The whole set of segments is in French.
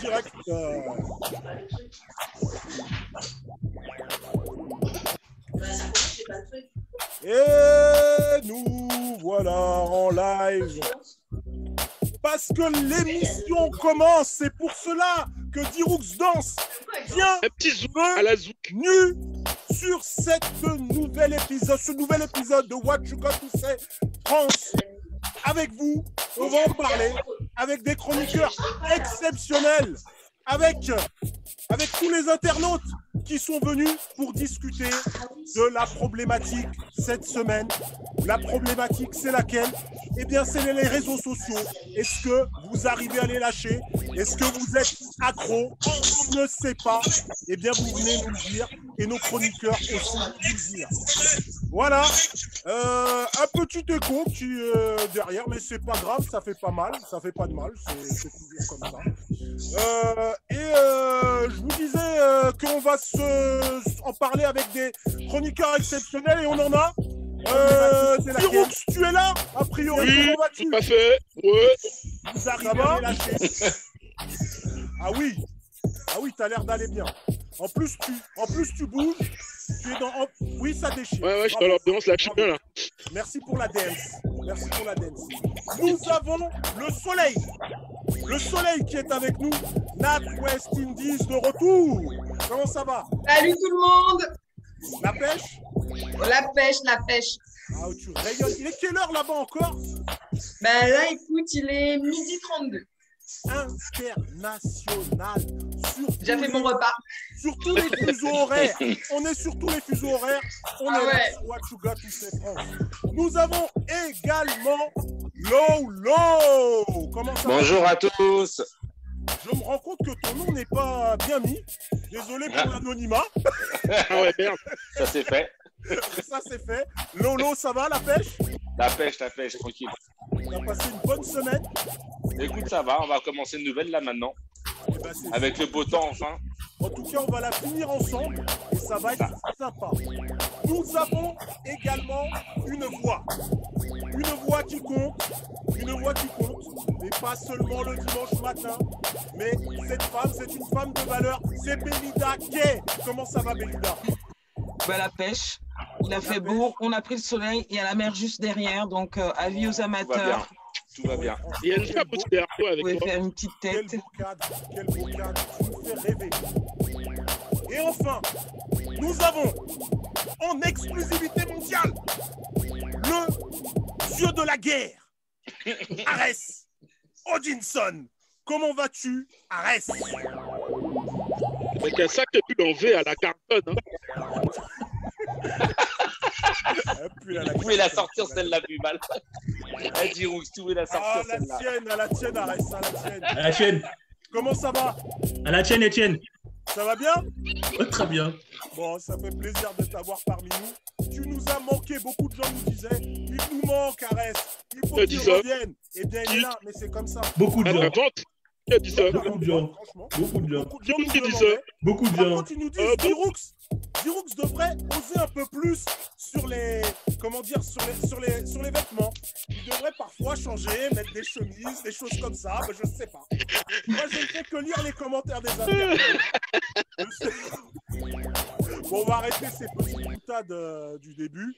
direct. euh, Et nous voilà en live. Parce que l'émission commence, c'est pour cela que Dirux danse. Viens Un petit zoom à la zouk. nu sur cette nouvel épisode, ce nouvel épisode de What You Got to Say France. Avec vous, on va en parler avec des chroniqueurs exceptionnels, avec, avec tous les internautes qui sont venus pour discuter de la problématique cette semaine. La problématique, c'est laquelle? Eh bien, c'est les réseaux sociaux. Est-ce que vous arrivez à les lâcher? Est-ce que vous êtes accro? On ne sait pas. Eh bien, vous venez nous le dire et nos chroniqueurs aussi nous le dire. Voilà, Euh, un petit écho est derrière, mais c'est pas grave, ça fait pas mal, ça fait pas de mal, c'est toujours comme ça. Euh, et euh, je vous disais euh, qu'on va se, en parler avec des chroniqueurs exceptionnels et on en a. Euh, Pirux, tu es là A priori, Oui, comment vas-tu tout à fait. Ouais. Vous arrivez à lâcher Ah oui Ah oui, t'as l'air d'aller bien. En plus, tu, en plus, tu bouges. Tu es dans. Oui, ça déchire. Ouais, ouais, je suis dans l'ambiance là, je suis bien là. Merci pour la dance. Merci pour la dance. Nous avons le soleil. Le soleil qui est avec nous. Nat West Indies de retour. Comment ça va? Salut tout le monde La pêche? La pêche, la pêche. Ah, tu rayonnes. Il est quelle heure là-bas encore? Ben là, écoute, il est midi 32. International. Sur J'ai tous fait les- mon repas. Sur tous les fuseaux horaires. On est sur tous les fuseaux horaires. On Ah est là ouais. sur What You Got to Say France. Nous avons également Lolo. Comment ça va? Bonjour à tous. Je me rends compte que ton nom n'est pas bien mis. Désolé pour l'anonymat. Ah ouais, merde. Ça c'est fait. Ça, c'est fait. Lolo, ça va la pêche? La pêche, la pêche, tranquille. T'as passé une bonne semaine Écoute, ça va, on va commencer une nouvelle là maintenant. Eh ben, Avec le beau temps enfin. En tout cas, on va la finir ensemble et ça va être sympa. Nous avons également une voix. Une voix qui compte, une voix qui compte, mais pas seulement le dimanche matin. Mais cette femme, c'est une femme de valeur, c'est Belinda Gay. Comment ça va, Belinda? Bah, la pêche. Il a fait beau, on a pris le soleil, il y a la mer juste derrière, donc euh, avis aux Tout va bien. amateurs, Tout va bien. Il y a une Quel derrière toi vous avec pouvez toi. faire une petite Quel tête. beau cadre, quel beau cadre, tu nous fais rêver. Et enfin, nous avons en exclusivité mondiale le dieu de la guerre, Arès Odinson. Comment vas-tu, Arès Avec un sac de pub en V à la cartonne. Hein. La Vous pouvez la sortir celle-là plus mal? Elle dit Roux, tu pouvez la Ah, sortir la celle-là? tienne, à la tienne, Arès, à la tienne. À la tienne, Comment ça va? À la tienne, Étienne. Ça va bien? Oh, très bien. Bon, ça fait plaisir de t'avoir parmi nous. Tu nous as manqué, beaucoup de gens nous disaient, il nous manque, Arès. Il faut qu'il revienne. Eh bien, il est là, mais c'est comme ça. Beaucoup de Ah, la gens. vente Qui a dit ça? Beaucoup de gens. Franchement, Beaucoup de gens. beaucoup de gens. Beaucoup de gens. ils nous disent, Euh, bon. Dirux, Dirux devrait oser un peu plus sur les, comment dire, sur les, sur les, sur les vêtements. Il devrait parfois changer, mettre des chemises, des choses comme ça. Je sais pas. Moi, je ne fais que lire les commentaires des internautes. Bon, on va arrêter ces petites boutades du début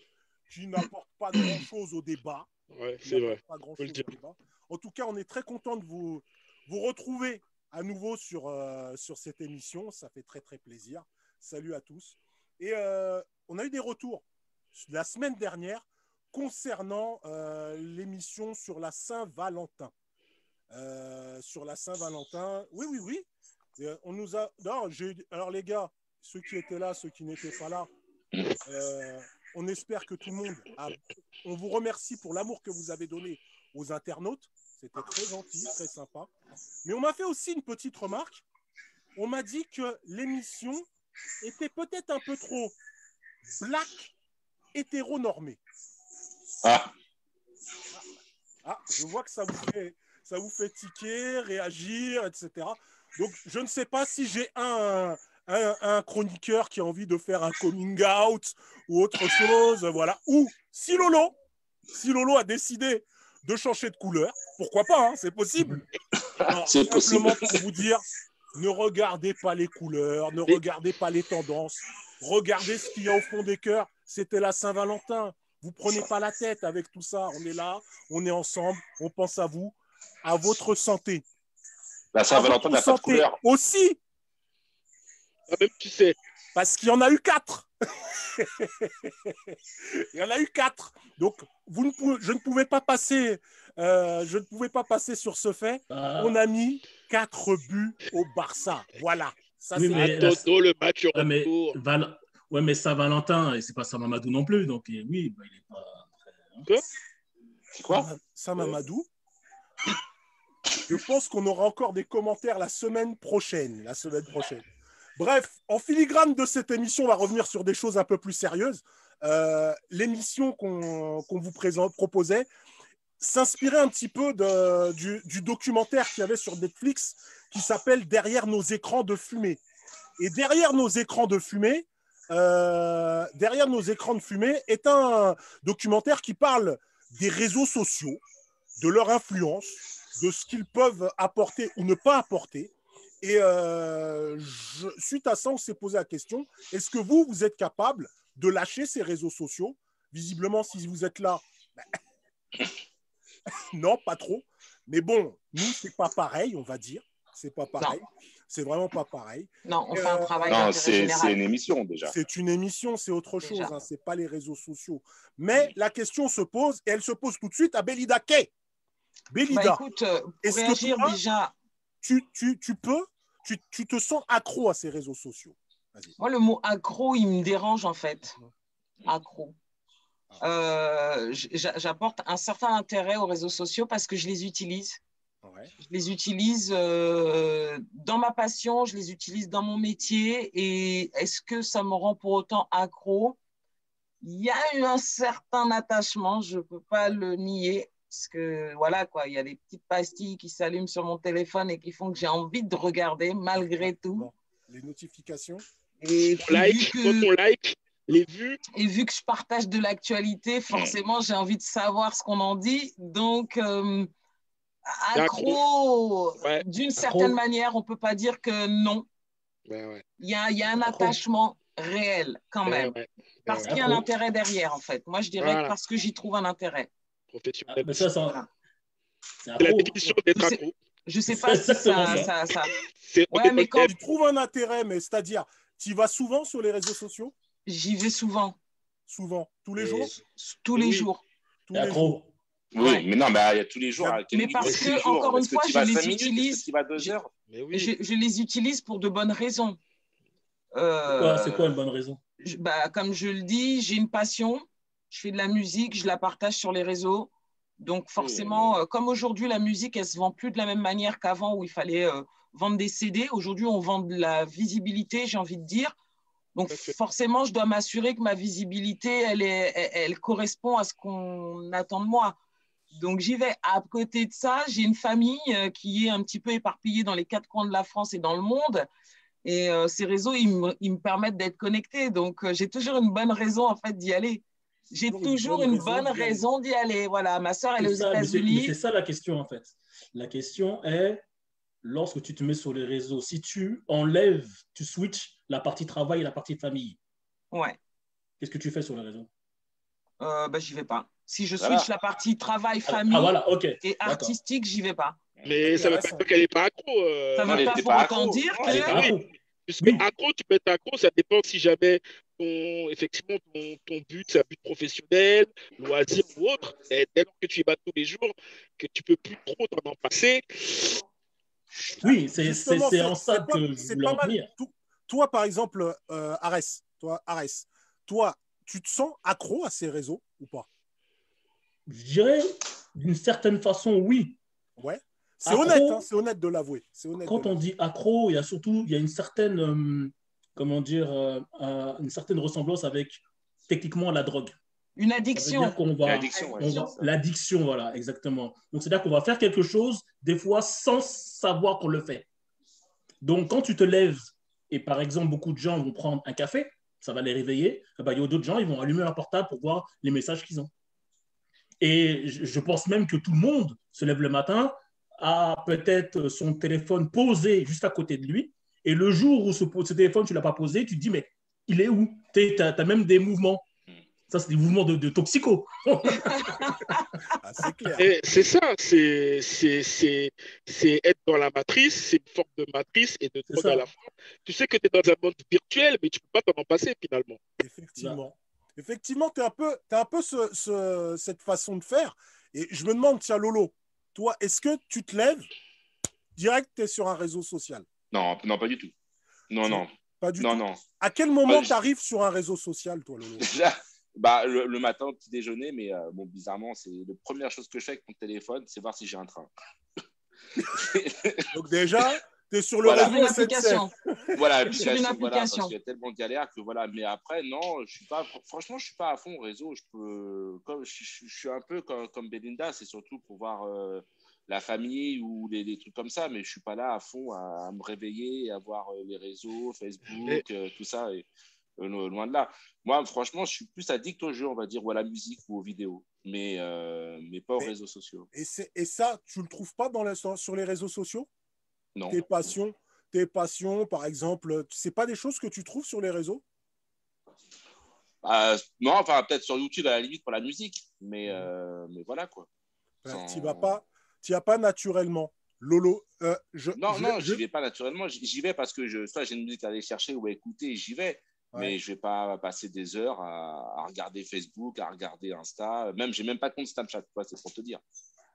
qui n'apportent pas grand-chose au débat. Ouais, c'est vrai. pas au débat. En tout cas, on est très content de vous, vous retrouver à nouveau sur, euh, sur cette émission. Ça fait très très plaisir. Salut à tous. Et euh, on a eu des retours la semaine dernière concernant euh, l'émission sur la Saint-Valentin. Euh, sur la Saint-Valentin. Oui, oui, oui. On nous a. Non, alors les gars, ceux qui étaient là, ceux qui n'étaient pas là, on espère que tout le monde a. On vous remercie pour l'amour que vous avez donné aux internautes. C'était très gentil, très sympa. Mais on m'a fait aussi une petite remarque. On m'a dit que l'émission était peut-être un peu trop black hétéronormée. Ah, Ah, je vois que ça vous fait, ça vous fait tiquer, réagir, etc. Donc, je ne sais pas si j'ai un, un, un chroniqueur qui a envie de faire un coming out ou autre chose, voilà. Ou si Lolo, si Lolo a décidé de changer de couleur, pourquoi pas, hein, c'est possible. C'est possible. simplement pour vous dire, ne regardez pas les couleurs, ne Mais- regardez pas les tendances, regardez ce qu'il y a au fond des cœurs. C'était la Saint-Valentin. Vous prenez pas la tête avec tout ça. On est là, on est ensemble, on pense à vous, à votre santé. La Saint-Valentin n'a pas de santé couleur. aussi, Ah, Même tu sais. parce qu'il y en a eu quatre. Il y en a eu quatre. Donc, vous ne pouvez- je ne pouvais pas passer, euh, je ne pouvais pas passer sur ce fait. Ah, On a mis quatre buts au Barça. Voilà. Ça, Oui, c'est- mais- À Toto, le match ouais, mais. Val- ouais, mais Saint-Valentin, et c'est pas Saint-Mamadou non plus. Donc, oui, bah, il est pas. C'est quoi Sam- Sam Amadou. Je pense qu'on aura encore des commentaires la semaine prochaine. La semaine prochaine. Bref, en filigrane de cette émission, on va revenir sur des choses un peu plus sérieuses. Euh, L'émission qu'on vous présente, proposait s'inspirait un petit peu du, documentaire qu'il y avait sur Netflix qui s'appelle Derrière nos écrans de fumée. Et derrière nos écrans de fumée, euh, derrière nos écrans de fumée est un documentaire qui parle des réseaux sociaux, de leur influence, de ce qu'ils peuvent apporter ou ne pas apporter. Et euh, suite à ça, on s'est posé la question, est-ce que vous, vous êtes capable de lâcher ces réseaux sociaux? Visiblement, si vous êtes là, non, pas trop. Mais bon, nous, c'est pas pareil, on va dire. C'est pas pareil. C'est vraiment pas pareil. Non, on fait un Euh, travail Non, d'intérêt c'est général. c'est une émission déjà. C'est une émission, c'est autre chose, hein, c'est pas les réseaux sociaux. Mais la question se pose, et elle se pose tout de suite à Belida Kay. Belida, Bah, écoute, euh, pour que toi- déjà, tu, tu, tu peux, tu, tu te sens accro à ces réseaux sociaux? Moi le mot accro, il me dérange en fait. Accro. Euh, J'apporte un certain intérêt aux réseaux sociaux parce que je les utilise. Ouais. Je les utilise euh, dans ma passion, je les utilise dans mon métier. Et est-ce que ça me rend pour autant accro? Il y a eu un certain attachement, je ne peux pas le nier. Parce que voilà, quoi, il y a des petites pastilles qui s'allument sur mon téléphone et qui font que j'ai envie de regarder malgré tout. Bon. Les notifications? Et On like, que- quand on like, les vues, et vu que je partage de l'actualité, forcément, j'ai envie de savoir ce qu'on en dit. Donc, euh, C'est accro, Ouais. d'une certaine manière, on ne peut pas dire que non. ouais, ouais. Il y a, il y a un Accro. attachement réel quand Ouais, même. ouais. Parce Ouais, qu'il y a un intérêt derrière, en fait. Moi, je dirais Voilà. que parce que j'y trouve un intérêt. Ah, professionnel. mais ça, ça- Voilà. c'est la définition d'être accro. Je ne sais pas si ça, ça, ça- C'est Ouais, mais quand- Tu trouves un intérêt, mais c'est-à-dire, tu vas souvent sur les réseaux sociaux? J'y vais souvent, Souvent. Tous les jours? tous les Oui. jours. Tous C'est les jours. Oui, Ouais. mais non, mais il y a tous les jours. Mais parce que, jours encore une fois, je les utilise. Je, les utilise pour de bonnes raisons. Euh, Quoi, C'est quoi une bonne raison? Je- bah, comme je le dis, j'ai une passion. Je fais de la musique, je la partage sur les réseaux. Donc forcément, euh, comme aujourd'hui, la musique, elle se vend plus de la même manière qu'avant où il fallait euh, vendre des CD. Aujourd'hui, on vend de la visibilité, j'ai envie de dire. Donc forcément, je dois m'assurer que ma visibilité, elle, est, elle, elle correspond à ce qu'on attend de moi. Donc j'y vais. À côté de ça, j'ai une famille euh, qui est un petit peu éparpillée dans les quatre coins de la France et dans le monde. Et euh, ces réseaux, ils me, ils me permettent d'être connecté. Donc euh, j'ai toujours une bonne raison en fait d'y aller. J'ai Toujours une bonne raison d'y aller. Voilà, ma soeur, elle est aux États-Unis. C'est ça la question en fait. La question est, lorsque tu te mets sur les réseaux, si tu enlèves, tu switches la partie travail et la partie famille, Ouais, qu'est-ce que tu fais sur les réseaux? Euh, bah, j'y vais pas. Si je Voilà. switch la partie travail, ah, famille ah, voilà, ok. et artistique, j'y vais pas. Mais ça ne veut pas dire qu'elle n'est pas accro. euh, Ça non, veut pas pour pas autant accro. dire Non, Elle est que. pas accro. Puisque Oui. accro, tu peux être accro, ça dépend si jamais ton, effectivement, ton, ton but, c'est un but professionnel, loisir ou autre. Et dès lors que tu y vas tous les jours, que tu peux plus trop t'en en passer, Oui, c'est c'est- en ça pas- que je c'est voulais pas en venir. Toi, par exemple, euh, Arès, toi, tu te sens accro à ces réseaux ou pas? Je dirais, d'une certaine façon, oui. Ouais. C'est honnête, hein, c'est honnête de l'avouer. C'est honnête. Quand on dit accro, il y a surtout il y a une certaine, euh, comment dire, euh, euh, une certaine ressemblance avec techniquement la drogue. Une addiction. L'addiction, ouais, voilà, exactement. Donc, c'est-à-dire qu'on va faire quelque chose, des fois, sans savoir qu'on le fait. Donc, quand tu te lèves, et par exemple, beaucoup de gens vont prendre un café, ça va les réveiller, eh ben, il y a d'autres gens, ils vont allumer leur portable pour voir les messages qu'ils ont. Et je je pense même que tout le monde se lève le matin a peut-être son téléphone posé juste à côté de lui. Et le jour où ce, ce téléphone, tu ne l'as pas posé, tu te dis, mais il est où? Tu as, même des mouvements. Ça, c'est des mouvements de, de toxico. Ah, c'est clair. Et C'est ça, c'est c'est- c'est- c'est être dans la matrice, c'est une forme de matrice et de drogue à la fin. Tu sais que tu es dans un monde virtuel, mais tu peux pas t'en en passer finalement. Effectivement. Effectivement, tu as un peu, t'as un peu ce- ce- cette façon de faire. Et je me demande, tiens, Lolo, toi, est-ce que tu te lèves direct, tu es sur un réseau social? Non, non, pas du tout. Non, non, Pas du non, tout. non. À quel moment tu arrives sur un réseau social, toi, Lolo? bah, le, le matin au petit déjeuner, mais euh, bon, bizarrement, c'est la première chose que je fais avec mon téléphone, c'est voir si j'ai un train. Donc, déjà, tu es sur le Voilà. Réseau application. voilà, application, voilà, parce qu'il y a tellement de galères que voilà. Mais après, non, je suis pas. Franchement, je suis pas à fond au réseau. Je peux, comme je, je- je suis un peu comme, comme Belinda, c'est surtout pour voir euh, la famille ou des, des trucs comme ça. Mais je suis pas là à fond à, à me réveiller, à voir euh, les réseaux, Facebook, euh, tout ça. Et, loin de là. Moi, franchement, je suis plus addict aux jeux, on va dire, ou à la musique ou aux vidéos, mais euh, mais pas aux Mais- réseaux sociaux. Et, et ça, tu le trouves pas dans la- sur les réseaux sociaux? Non. Tes passions, tes passions, par exemple, c'est pas des choses que tu trouves sur les réseaux? Euh, non, enfin peut-être sur YouTube à la limite pour la musique, mais euh, mais voilà quoi. Sans- Tu vas pas, tu vas pas naturellement. Lolo, euh, je, Non, je- non, je- j'y vais pas naturellement. J'y vais parce que je, soit j'ai une musique à aller chercher ou à écouter j'y vais. Ouais. Mais je vais pas passer des heures à, à regarder Facebook, à regarder Insta. Même, j'ai même pas de compte Snapchat, quoi, c'est pour te dire.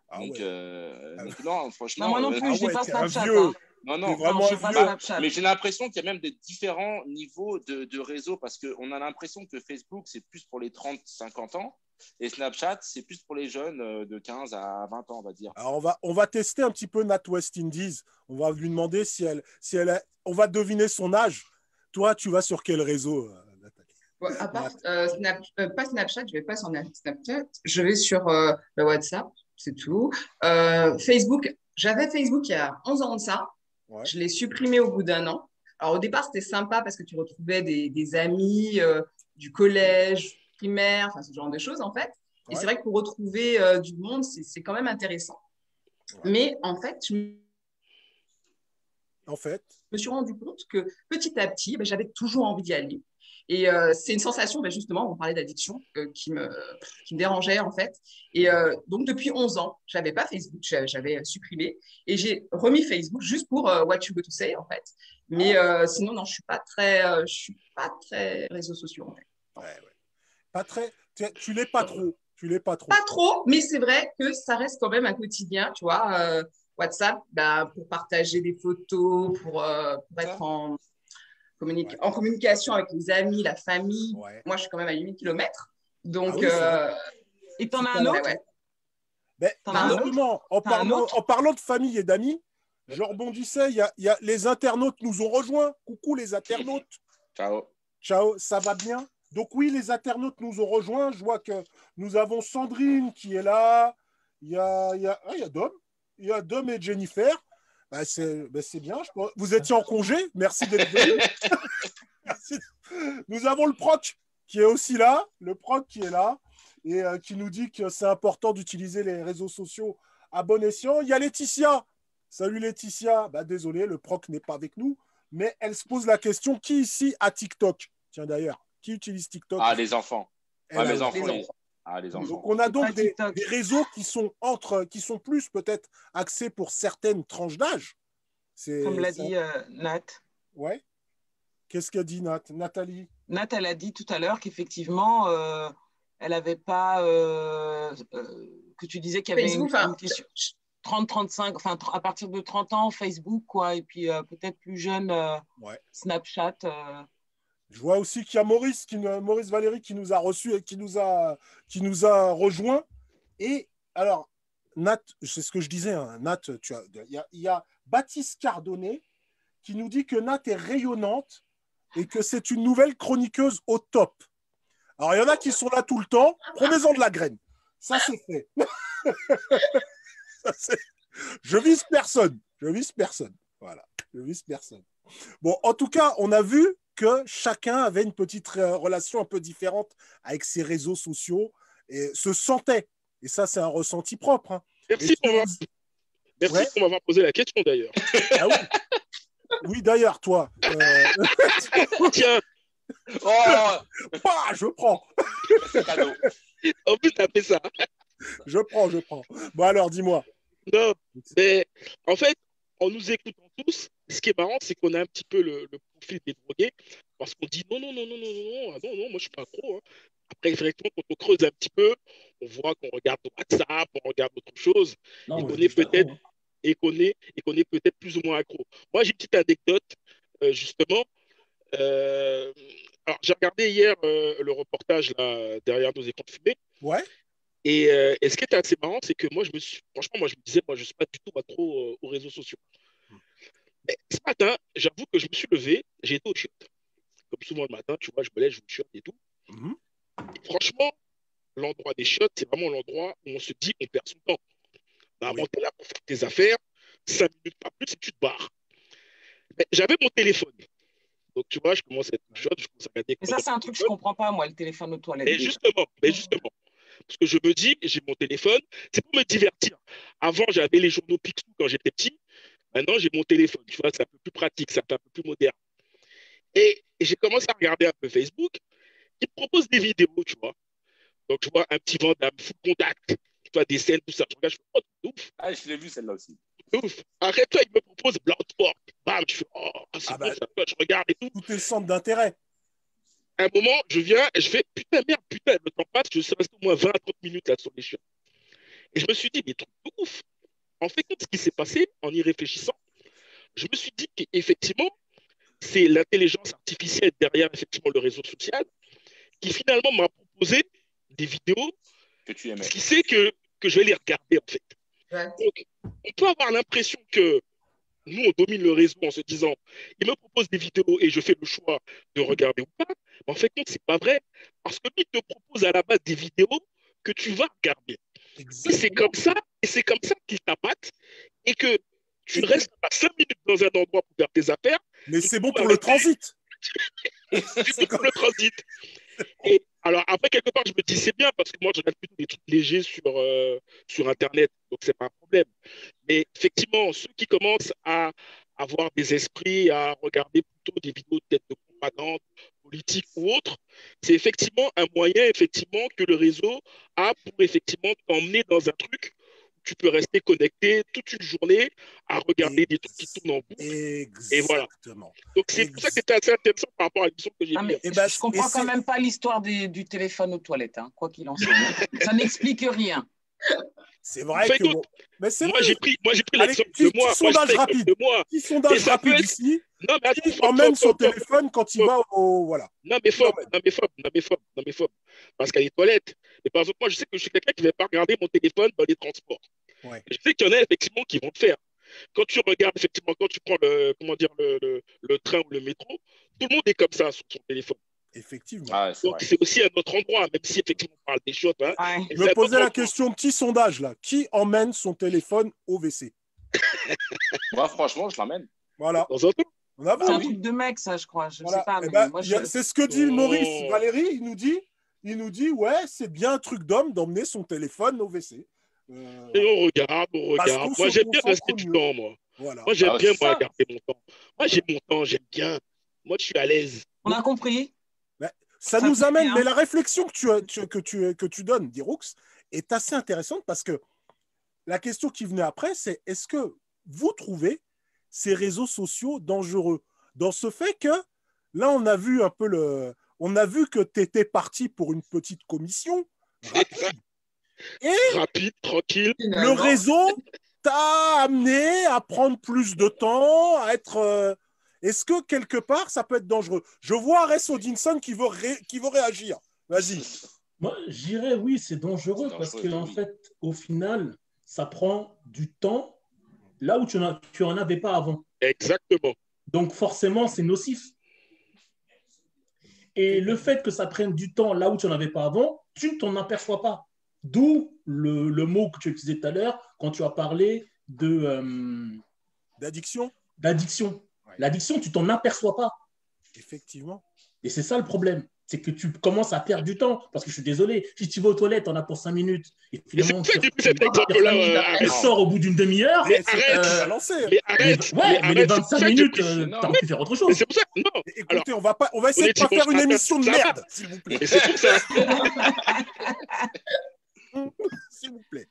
Ah donc, ouais. euh, Ah donc, non, franchement. Non, moi non euh, plus, Ah je n'ai ouais, pas Snapchat. vieux. hein. non, non. vraiment Non, j'ai pas. Snapchat. Mais j'ai l'impression qu'il y a même des différents niveaux de, de réseaux parce qu'on a l'impression que Facebook, c'est plus pour les 30-50 ans et Snapchat, c'est plus pour les jeunes euh, de 15 à 20 ans, on va dire. Alors on va, on va tester un petit peu Nat West Indies. On va lui demander si elle, si elle, a- on va deviner son âge. Toi, tu vas sur quel réseau, euh, Nathalie? Ouais, à part, euh, Snap- euh, pas Snapchat, je vais pas sur Snapchat, je vais sur euh, le WhatsApp, c'est tout. Euh, Facebook, j'avais Facebook il y a 11 ans de ça. Ouais. Je l'ai supprimé au bout d'un an. Alors au départ, c'était sympa parce que tu retrouvais des, des amis euh, du collège, primaire, enfin ce genre de choses en fait. Et Ouais. c'est vrai que pour retrouver euh, du monde, c'est quand même intéressant. Mais en fait, je En fait, me suis rendu compte que petit à petit, ben, j'avais toujours envie d'y aller. Et euh, c'est une sensation, ben, justement, on parlait d'addiction, euh, qui, me, qui me dérangeait en fait. Et euh, donc depuis 11 ans, j'avais pas Facebook, j'avais- supprimé. Et j'ai remis Facebook juste pour What You Go To Say en fait. Mais sinon, non, je suis pas très, je suis pas très réseaux sociaux en fait. ouais, ouais. pas très, tu, tu l'es pas trop. Tu l'es pas trop. Pas trop, mais c'est vrai que ça reste quand même un quotidien, tu vois. WhatsApp, ben, pour partager des photos, pour, euh, pour être en, communi- Ouais. en communication avec les amis, la famille. Ouais. Moi, je suis quand même à 8000 km. Donc, Ah oui, euh, Et t'en as C'est un pas autre ouais, ouais. Ben, T'en as un autre? justement, en parlant, en parlant de famille et d'amis, je rebondissais, il y a, il y a- les internautes nous ont rejoints. Coucou les internautes. Ciao. Ciao, ça va bien? Donc oui, les internautes nous ont rejoints. Je vois que nous avons Sandrine qui est là. Il y a, il y a, ah, il y a Dom. Il y a Dom et Jennifer. Bah, c'est bah, c'est bien. je pense. Vous étiez en congé. Merci d'être venu. Merci. Nous avons le proc qui est aussi là. Le proc qui est là et euh, qui nous dit que c'est important d'utiliser les réseaux sociaux à bon escient. Il y a Laetitia. Salut Laetitia. Bah, désolé, le proc n'est pas avec nous. Mais elle se pose la question qui ici a TikTok? Tiens d'ailleurs, qui utilise TikTok? Ah, les enfants. Ah, mes enfants. les les- Ah, les enfants. Donc on a donc des, réseaux qui sont entre, qui sont plus peut-être axés pour certaines tranches d'âge. C'est Comme l'a dit euh, Nat. Ouais. Qu'est-ce qu'a dit Nat Nathalie? Nat, elle a dit tout à l'heure qu'effectivement, euh, elle n'avait pas. euh, euh, que tu disais qu'il y avait Facebook, une, une question. 30, 35, enfin à partir de 30 ans, Facebook, quoi, et puis euh, peut-être plus jeune, euh, Ouais. Snapchat. Je vois aussi qu'il y a Maurice, qui, Maurice Valéry qui nous a reçu et qui nous a, qui nous a rejoint. Et alors, Nat, c'est ce que je disais, hein, Nat, tu as, il, y a, Baptiste Cardonnet qui nous dit que Nat est rayonnante et que c'est une nouvelle chroniqueuse au top. Alors, il y en a qui sont là tout le temps. Prenez-en de la graine. Ça, c'est fait. Je vise personne. Je vise personne. Voilà. Je vise personne. Bon, en tout cas, on a vu que chacun avait une petite relation un peu différente avec ses réseaux sociaux et se sentait. Et ça, c'est un ressenti propre. hein. Merci pour Ouais. m'avoir posé la question d'ailleurs. Ah oui. Oui, d'ailleurs, toi. euh, Tiens, Oh, bah, je prends. en plus, t'as fait ça. Je prends, je prends. Bon, alors, dis-moi. Non, mais en fait, en nous écoutant tous, ce qui est marrant, c'est qu'on a un petit peu le, le profil des drogués, parce qu'on dit non, non, non, non, non, non, non, ah non, non, moi je suis pas trop. hein. Après, effectivement, quand on creuse un petit peu, on voit qu'on regarde WhatsApp, on regarde autre chose, Non, Et qu'on est peut-être- hein. et qu'on est, et qu'on est peut-être plus ou moins accro. Moi, j'ai une petite anecdote, euh, justement. Euh, alors, j'ai regardé hier euh, le reportage là, derrière nos écrans de fumée. Ouais. Et, et ce qui était assez marrant, c'est que moi, je me suis, franchement, moi, je me disais, moi, je ne suis pas du tout accro aux réseaux sociaux. Mais ce matin, j'avoue que je me suis levé, j'ai été au chiottes. Comme souvent le matin, tu vois, je me lève, je me chiotte et tout. Mhm. Et franchement, l'endroit des chiottes, c'est vraiment l'endroit où on se dit, on perd son temps. Normalement, tu es là pour faire tes affaires, cinq minutes, pas plus, et tu te barres. J'avais mon téléphone. Donc, tu vois, je commence à être chiotte, je commence à regarder. Mais ça, c'est un truc que je comprends pas, moi, le téléphone aux toilettes. Mais justement, mais justement, parce que je me dis, j'ai mon téléphone, c'est pour me divertir. Avant, j'avais les journaux Picsou quand j'étais petit. Maintenant, j'ai mon téléphone. Tu vois, c'est un peu plus pratique, c'est un peu plus moderne. Et, et j'ai commencé à regarder un peu Facebook. Ils me proposent des vidéos, tu vois. Donc, je vois un petit Vandame, full contact, tu vois, des scènes, tout ça. Je regarde, je fais, oh, ouf, Ah, je l'ai vu celle-là aussi. ouf. Arrête-toi, il me propose Bloodsport. Bam, je fais, oh, c'est Ah bon, bah. ça, je regarde et tout. Tout est centre d'intérêt. À un moment, je viens et je fais putain, merde, putain, le temps passe, je suis resté au moins 20 à 30 minutes là sur les chiottes. Et je me suis dit, mais truc de ouf. En fait, ce qui s'est passé, en y réfléchissant, je me suis dit qu'effectivement, c'est l'intelligence artificielle derrière effectivement le réseau social qui finalement m'a proposé des vidéos, Que tu aimais. ce qui sait que, que je vais les regarder en fait. Ouais. Donc, on peut avoir l'impression que nous, on domine le réseau en se disant, il me propose des vidéos et je fais le choix de regarder ou pas. Mais en fait, non, c'est pas vrai. Parce que lui te propose à la base des vidéos que tu vas regarder. Et c'est comme ça, et c'est comme ça qu'il t'appâte et que tu restes pas cinq minutes dans un endroit pour faire tes affaires, Mais c'est bon pour le transit. c'est comme le transit. Et alors après, quelque part, je me dis c'est bien parce que moi, je regarde plutôt des trucs légers sur, euh, sur Internet, donc c'est pas un problème. Mais effectivement, ceux qui commencent à avoir des esprits, à regarder plutôt des vidéos peut-être de propagande politique ou autre, c'est effectivement un moyen effectivement que le réseau a pour effectivement t'emmener dans un truc tu peux rester connecté toute une journée à regarder des trucs qui tournent en boucle. voilà. Exactement. Donc c'est pour ça que c'était assez intéressant par rapport à l'émission que j'ai Ah, mais Eh ben, je comprends et quand même pas l'histoire du téléphone aux toilettes, hein, quoi qu'il en soit. ça n'explique rien. C'est vrai que. bon, Mais c'est Moi, vrai. j'ai pris, moi, j'ai pris l'exemple de moi. petit Moi, sondage rapide. de moi. Petit sondage Et ça peut rapide être- ici. Non, mais attends, Qui Fob, emmène son téléphone quand il va au. Voilà. Non, mais Fob, Non, mais- Fob, non, mais Fob, non, mais Fob. Parce qu'il y a les toilettes. Mais par exemple, moi, je sais que je suis quelqu'un qui ne va pas regarder mon téléphone dans les transports. Ouais. Je sais qu'il y en a effectivement qui vont le faire. Quand tu regardes, effectivement, quand tu prends le, comment dire, le, le, le train ou le métro, tout le monde est comme ça sur son téléphone. Effectivement. Ah, c'est Donc, vrai. c'est aussi un autre endroit, même si effectivement on parle des choses. Hein, Ouais. Je un me posais la endroit. question, petit sondage là? Qui emmène son téléphone au WC Moi, franchement, je l'emmène. Voilà. En temps. On a- C'est un oui. truc de mec, ça, je crois. Je Voilà. sais pas. Eh ben, je- C'est ce que dit Oh. Maurice Valérie. Il nous dit, il nous dit, ouais, c'est bien un truc d'homme d'emmener son téléphone au WC. Euh, Et on regarde, on regarde. Moi, j'aime bien rester du temps, moi. voilà. Moi, j'aime Ah, bien, moi, ça. garder mon temps. Moi, j'ai mon temps, j'aime bien. Moi, je suis à l'aise. On a compris. Ça Ça nous amène, bien. mais la réflexion que tu, as- tu- que tu, que tu donnes, Diroux, est assez intéressante parce que la question qui venait après, c'est est-ce que vous trouvez ces réseaux sociaux dangereux? Dans ce fait que là, on a vu un peu le. On a vu que tu étais parti pour une petite commission. rapide. Et Rapide, tranquille. le réseau t'a amené à prendre plus de temps, à être. euh, Est-ce que quelque part ça peut être dangereux? Je vois Ress Odinson qui veut, ré- qui veut réagir. Vas-y. Moi, je dirais oui, c'est dangereux parce que en oui. fait, au final, ça prend du temps là où tu n'en tu en avais pas avant. Exactement. Donc forcément, c'est nocif. Et le fait que ça prenne du temps là où tu n'en avais pas avant, tu ne t'en aperçois pas. D'où le, le mot que tu utilisais tout à l'heure quand tu as parlé de euh, D'addiction d'addiction. Ouais. L'addiction, tu t'en aperçois pas. Effectivement. Et c'est ça le problème. C'est que tu commences à perdre du temps. Parce que je suis désolé, si tu vas aux toilettes, on a pour 5 minutes. Et finalement, tu- euh, elle sort au bout d'une demi-heure. Mais C'est arrête. Euh. Mais arrête, ouais, mais mais les arrête, c'est 25 pour ça que- minutes, euh, t'as pu faire autre Mais chose. c'est pour ça, non. Écoutez, Alors, on va pas, on va essayer de pas faire une émission de merde, s'il vous plaît. Mais c'est pour ça. S'il vous plaît.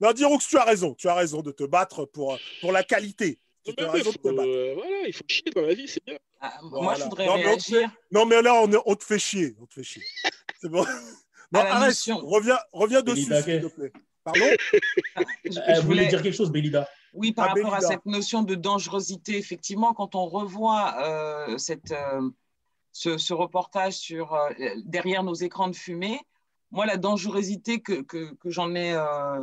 Non, Diroux, tu as raison. Tu as raison de te battre pour, pour la qualité. Mais te faut, battre. euh, voilà, il faut chier dans la vie, c'est bien. Ah, Moi, je voudrais Non, mais réagir. Non, mais là, on, est- on te fait chier. On te fait chier. C'est bon. Non, À la arrête. notion. Reviens, reviens dessus, s'il te plaît. Pardon Je- Elle je voulait voulais- dire quelque chose, Belida. Oui, par Ah, rapport à cette notion de dangerosité, effectivement, quand on revoit euh, cette, euh, ce, ce reportage sur euh, derrière nos écrans de fumée, moi, la dangerosité que, que, que j'en ai, euh,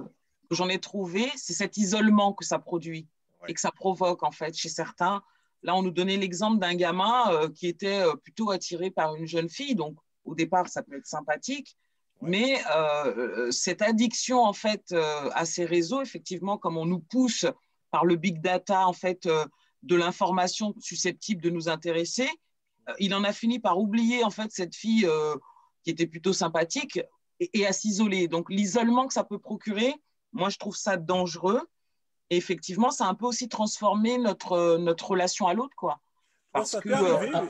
j'en ai trouvé, c'est cet isolement que ça produit Ouais. et que ça provoque, en fait, chez certains. Là, on nous donnait l'exemple d'un gamin euh, qui était euh, plutôt attiré par une jeune fille. Donc, au départ, ça peut être sympathique. Ouais. Mais euh, cette addiction, en fait, à ces réseaux, effectivement, comme on nous pousse par le big data, en fait, de l'information susceptible de nous intéresser, il en a fini par oublier, en fait, cette fille qui était plutôt sympathique et, et à s'isoler. Donc, l'isolement que ça peut procurer, moi, je trouve ça dangereux. Et effectivement, ça a un peu aussi transformé notre, euh, notre relation à l'autre, quoi. Toi, Parce ça que, euh, ah,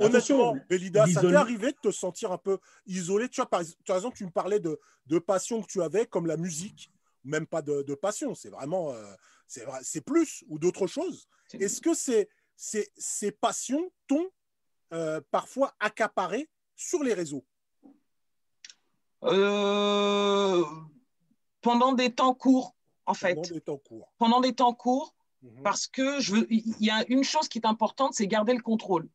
Honnêtement, Belida, ça t'est arrivé de te sentir un peu isolé? Tu vois, par, raison, tu me parlais de, de passion que tu avais, comme la musique. Même pas de, de passion, c'est vraiment. euh, c'est plus ou d'autres choses. Est-ce que ces, ces, ces passions t'ont euh, parfois accaparé sur les réseaux? Pendant des temps courts, en fait. pendant des temps courts Pendant des temps courts, Mhm. parce que je veux, il y a une chose qui est importante, c'est garder le contrôle.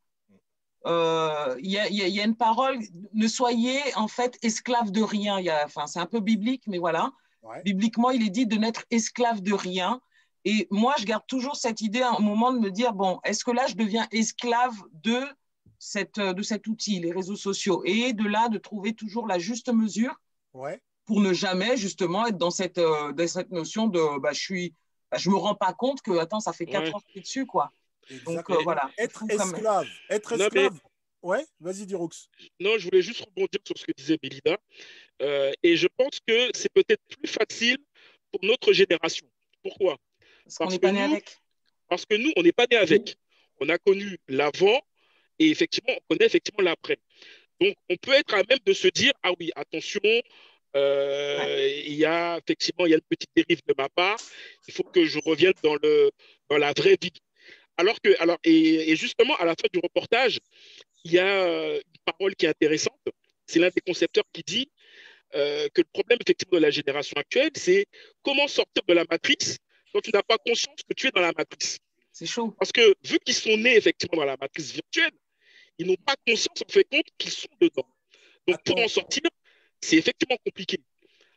Euh, Il y, a, y y une parole, ne soyez en fait esclave de rien. Il y a- Enfin, c'est un peu biblique, mais voilà. Ouais. Bibliquement, il est dit de n'être esclave de rien. Et moi, je garde toujours cette idée à un moment de me dire, bon, est-ce que là, je deviens esclave de, cette, de cet outil, les réseaux sociaux Et de là, de trouver toujours la juste mesure Ouais. Pour ne jamais justement être dans cette, euh, dans cette notion de bah, je suis bah, je me rends pas compte que attends ça fait quatre Ouais. heures que je suis dessus quoi donc euh, voilà Être esclave. Être Non, mais- esclave. Ouais, vas-y, Diroux. Non, je voulais juste rebondir sur ce que disait Belida. Euh, et je pense que c'est peut-être plus facile pour notre génération. Pourquoi? Parce qu'on n'est pas né nous- avec Parce que nous, on n'est pas né avec. On a connu l'avant et effectivement, on connaît effectivement l'après. Donc, on peut être à même de se dire, ah oui, attention, euh, il y a effectivement il y a une petite dérive de ma part. Il faut que je revienne dans le dans la vraie vie. Alors que alors et, et justement à la fin du reportage, il y a euh, une parole qui est intéressante. C'est l'un des concepteurs qui dit euh, que le problème effectivement de la génération actuelle, c'est comment sortir de la matrice quand tu n'as pas conscience que tu es dans la matrice. c'est chaud Parce que vu qu'ils sont nés effectivement dans la matrice virtuelle, ils n'ont pas conscience en fait compte qu'ils sont dedans. Donc pour Attends. en sortir, c'est effectivement compliqué.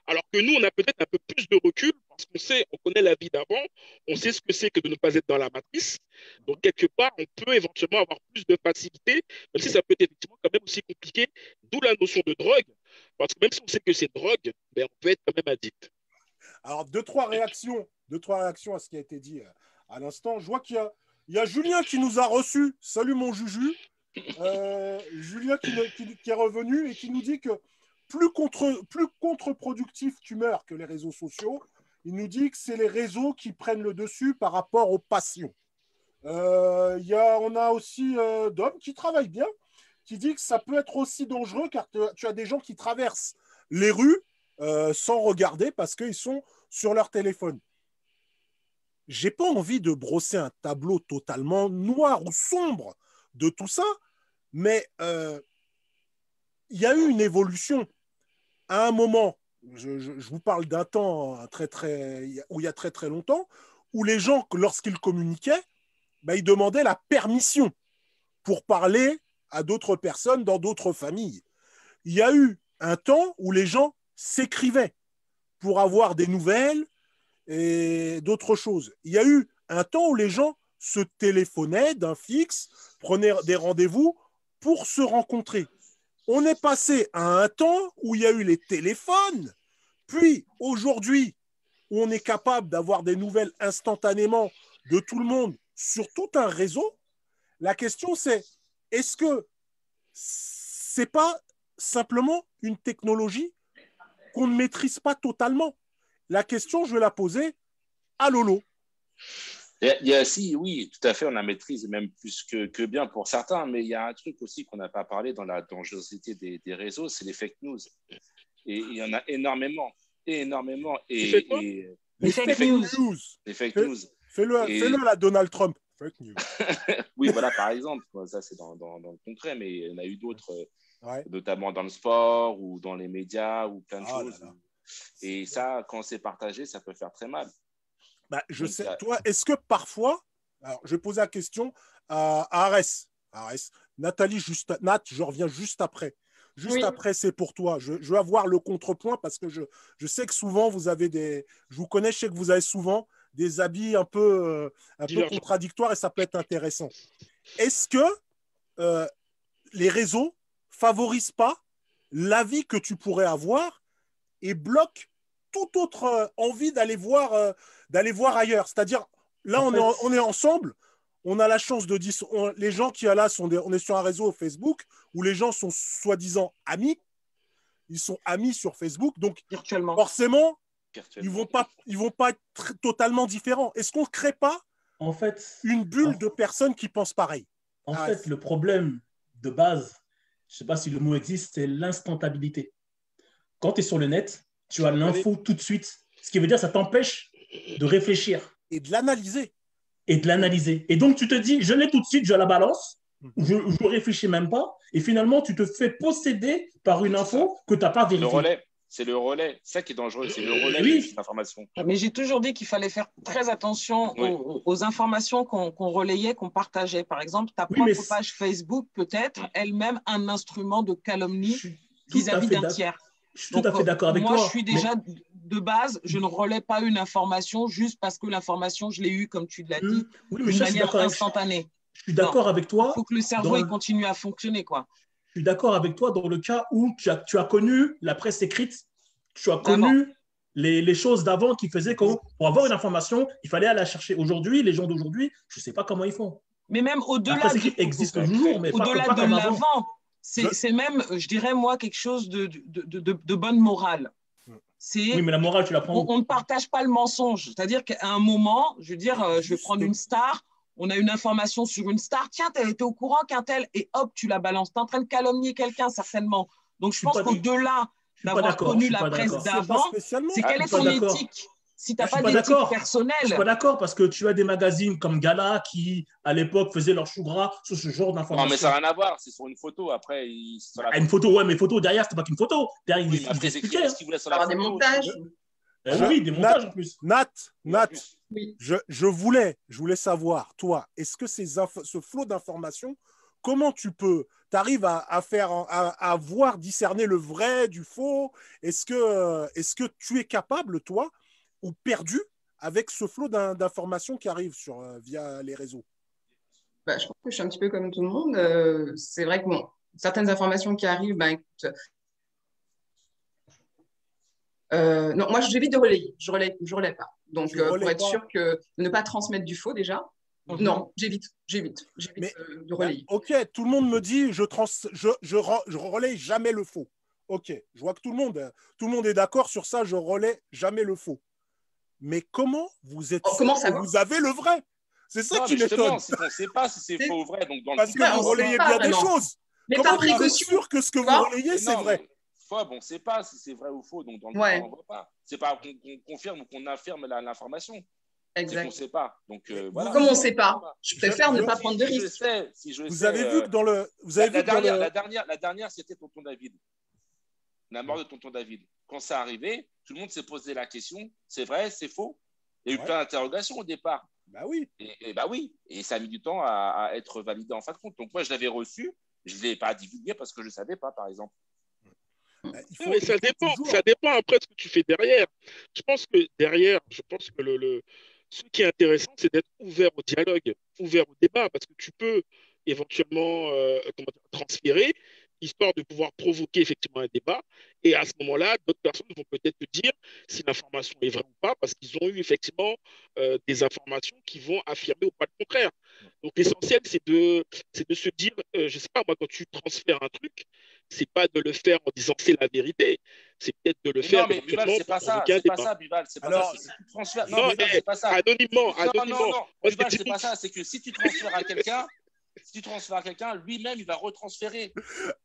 Alors que nous, on a peut-être un peu plus de recul parce qu'on sait, on connaît la vie d'avant, on sait ce que c'est que de ne pas être dans la matrice. Donc quelque part, on peut éventuellement avoir plus de facilité, même si ça peut être quand même aussi compliqué. D'où la notion de drogue, parce que même si on sait que c'est drogue, ben, on peut être quand même addict. Alors, deux, trois réactions, deux, trois réactions à ce qui a été dit euh, à l'instant. Je vois qu'il y a, Julien qui nous a reçus. Salut mon Juju. Euh, Julien qui est revenu et qui nous dit que plus, contre, plus contre-productif tu meurs que les réseaux sociaux, il nous dit que c'est les réseaux qui prennent le dessus par rapport aux passions. Euh, y a, on a aussi euh, Dom qui travaille bien, qui dit que ça peut être aussi dangereux car tu, as des gens qui traversent les rues euh, sans regarder parce qu'ils sont sur leur téléphone. J'ai pas envie de brosser un tableau totalement noir ou sombre de tout ça, mais euh, il y a eu une évolution. À un moment, je, vous parle d'un temps hein, très, très, où il y a très très longtemps, où les gens, lorsqu'ils communiquaient, ben, ils demandaient la permission pour parler à d'autres personnes dans d'autres familles. Il y a eu un temps où les gens s'écrivaient pour avoir des nouvelles et d'autres choses. Il y a eu un temps où les gens se téléphonaient d'un fixe, prenaient des rendez-vous pour se rencontrer. On est passé à un temps où il y a eu les téléphones, puis aujourd'hui, où on est capable d'avoir des nouvelles instantanément de tout le monde sur tout un réseau. La question c'est, est-ce que c'est pas simplement une technologie qu'on ne maîtrise pas totalement? La question, je vais la poser à Lolo. Il y a, si, oui, tout à fait, on la maîtrise même plus que, que bien pour certains, mais il y a un truc aussi qu'on n'a pas parlé dans la dangerosité des, des réseaux, c'est les fake news. Et il y en a énormément, énormément. Et, et Les fake news. les fake Fais- news. Fais-le Et- fais-le à la Donald Trump. Fake news. oui, voilà, par exemple, ça c'est dans, dans, dans le concret, mais il y en a eu d'autres, Ouais. notamment dans le sport ou dans les médias ou plein de Ah là choses. là. Et ça, quand c'est partagé, ça peut faire très mal. Bah, je sais, toi, est-ce que parfois, alors je vais poser la question à, Arès. Arès. Nathalie, juste, Nat, je reviens juste après. Juste Oui. après, c'est pour toi. Je, je veux avoir le contrepoint parce que je, je sais que souvent, vous avez des. Je vous connais, je sais que vous avez souvent des habits un peu, euh, un peu Divergents. contradictoires et ça peut être intéressant. Est-ce que euh, les réseaux favorisent pas l'avis que tu pourrais avoir et bloquent toute autre euh, envie d'aller voir, euh, d'aller voir ailleurs C'est-à-dire, là, En on, fait- est en- on est ensemble, on a la chance de dire. on- les gens qui sont là, sont des- on est sur un réseau Facebook où les gens sont soi-disant amis. Ils sont amis sur Facebook, donc virtuellement. forcément, ils vont pas, ils vont pas être tr- totalement différents. Est-ce qu'on ne crée pas En fait, une bulle de personnes qui pensent pareil? En Ah, fait, le problème de base, je ne sais pas si le mot existe, c'est l'instantabilité. Quand tu es sur le net, tu as l'info tout de suite. Ce qui veut dire que ça t'empêche de réfléchir et de l'analyser et de l'analyser. Et donc, tu te dis, je l'ai tout de suite, je la balance, Mhm. je ne réfléchis même pas. Et finalement, tu te fais posséder par une info que tu n'as pas Le vérifiée. relais, c'est le relais. C'est ça qui est dangereux, c'est le relais Oui. de cette information. Mais j'ai toujours dit qu'il fallait faire très attention Oui. aux, aux informations qu'on relayait, qu'on partageait. Par exemple, ta propre page Facebook peut être elle-même un instrument de calomnie vis-à-vis d'un tiers. Je suis tout à Donc, fait d'accord avec moi, toi. je suis mais- déjà de base, je ne relais pas une information juste parce que l'information, je l'ai eue, comme tu l'as dit, Hmm, oui, mais d'une ça, je suis manière d'accord avec, instantanée. je suis d'accord avec toi. Il faut que le cerveau il continue à fonctionner. quoi. je suis d'accord avec toi dans le cas où tu as, tu as connu la presse écrite, tu as connu les, les choses d'avant qui faisaient que pour avoir une information, il fallait aller la chercher. Aujourd'hui, les gens d'aujourd'hui, je ne sais pas comment ils font. Mais même La au-delà presse du- écrite existe toujours, mais pas, au-delà pas de l'avant, c'est Je- même, je dirais moi, quelque chose de, de, de- de- bonne morale. C'est Oui, mais la morale, tu la prends on, ne partage pas le mensonge. C'est-à-dire qu'à un moment, je veux dire, euh, je vais prendre une star, on a une information sur une star, tiens, tu été au courant qu'un tel, et hop, tu la balances. Tu es en train de calomnier quelqu'un, certainement. Donc, je, pense qu'au-delà d'avoir connu la presse d'avant, c'est Ah, quelle je est ton d'accord. éthique Si tu Je n'as suis pas pas d'éthique d'accord. Je personnelle, suis pas d'accord parce que tu as des magazines comme Gala qui, à l'époque, faisaient leur chou gras sur ce genre Non, d'informations. mais ça n'a rien à voir, c'est sur une photo. Après, il... sur la Ah, une photo, ouais, mais photo derrière, c'était pas qu'une photo. Derrière, Oui, ils, ils expliquaient. ce qu'il voulait sur la avoir des photo. montages. Eh Je- oui, des montages en plus. Nat, Nat, Oui. je, je voulais, je voulais savoir, toi, est-ce que ces infos- ce flot d'informations, comment tu peux, tu arrives à, à faire, à, à voir discerner le vrai du faux? Est-ce que, euh, est-ce que tu es capable, toi, ou perdu avec ce flot d'in- d'informations qui arrive sur, euh, via les réseaux Bah, je pense que je suis un petit peu comme tout le monde. Euh, c'est vrai que bon, certaines informations qui arrivent, ben, écoute, euh, non, moi j'évite de relayer. Je relaye, je relaye pas. Donc euh, pour être pas sûr que ne pas transmettre du faux déjà. Non, j'évite, j'évite, j'évite Mais- euh, de relayer. Ok, tout le monde me dit, je, trans, je, je, je relaye jamais le faux. Ok, je vois que tout le monde, tout le monde est d'accord sur ça, je relaie jamais le faux. Mais comment vous êtes Oh, sûr comment que savoir vous avez le vrai? C'est ça Non, qui m'étonne. qu'on ne sait pas si c'est faux ou vrai. Donc, dans le Parce que vous on relayez pas bien des choses. Mais Comment par vous êtes précaution, sûr que ce que vous relayez, c'est vrai? Fob, on ne sait pas si c'est vrai ou faux. Donc, dans le Ouais. cas, on ne voit pas. C'est pas qu'on confirme ou qu'on affirme la- l'information. Exact. ne sait pas. Donc, euh, voilà. Comme on ne sait pas, je préfère Je- ne pas prendre de risques. si Vous sais, avez euh, vu que dans le, vous avez la, vu dans dernière, le- la dernière, la dernière, c'était Tonton David. La mort de Tonton David. Quand ça arrivé, tout le monde s'est posé la question c'est vrai, c'est faux? Il y a eu Ouais. plein d'interrogations au départ. bah oui. Et, et bah oui, et ça a mis du temps à, à être validé en fin de compte. Donc moi, je l'avais reçu, je ne l'ai pas divulgué parce que je ne savais pas, par exemple. Bah, il Non, faut- mais ça dépend, toujours- ça dépend après de ce que tu fais derrière. Je pense que derrière, je pense que le, le- ce qui est intéressant, c'est d'être ouvert au dialogue, ouvert au débat, parce que tu peux éventuellement euh, comment dire, transférer histoire de pouvoir provoquer effectivement un débat. Et à ce moment-là, d'autres personnes vont peut-être te dire si l'information est vraie ou pas, parce qu'ils ont eu effectivement euh, des informations qui vont affirmer ou pas le contraire. Donc l'essentiel, c'est de, de se dire, euh, je ne sais pas, moi, quand tu transfères un truc, c'est pas de le faire en disant c'est la vérité, c'est peut-être de le Mais faire non, mais Bival, c'est pas ça, c'est pas ça, Bival, c'est pas Alors- ça. transfères- Non, Non, Bival, c'est pas ça. anonymement, Non, anonymement. non, non, ce Bival, c'est est pas ça. C'est que si tu transfères à quelqu'un, si tu transfères à quelqu'un, lui-même, il va retransférer.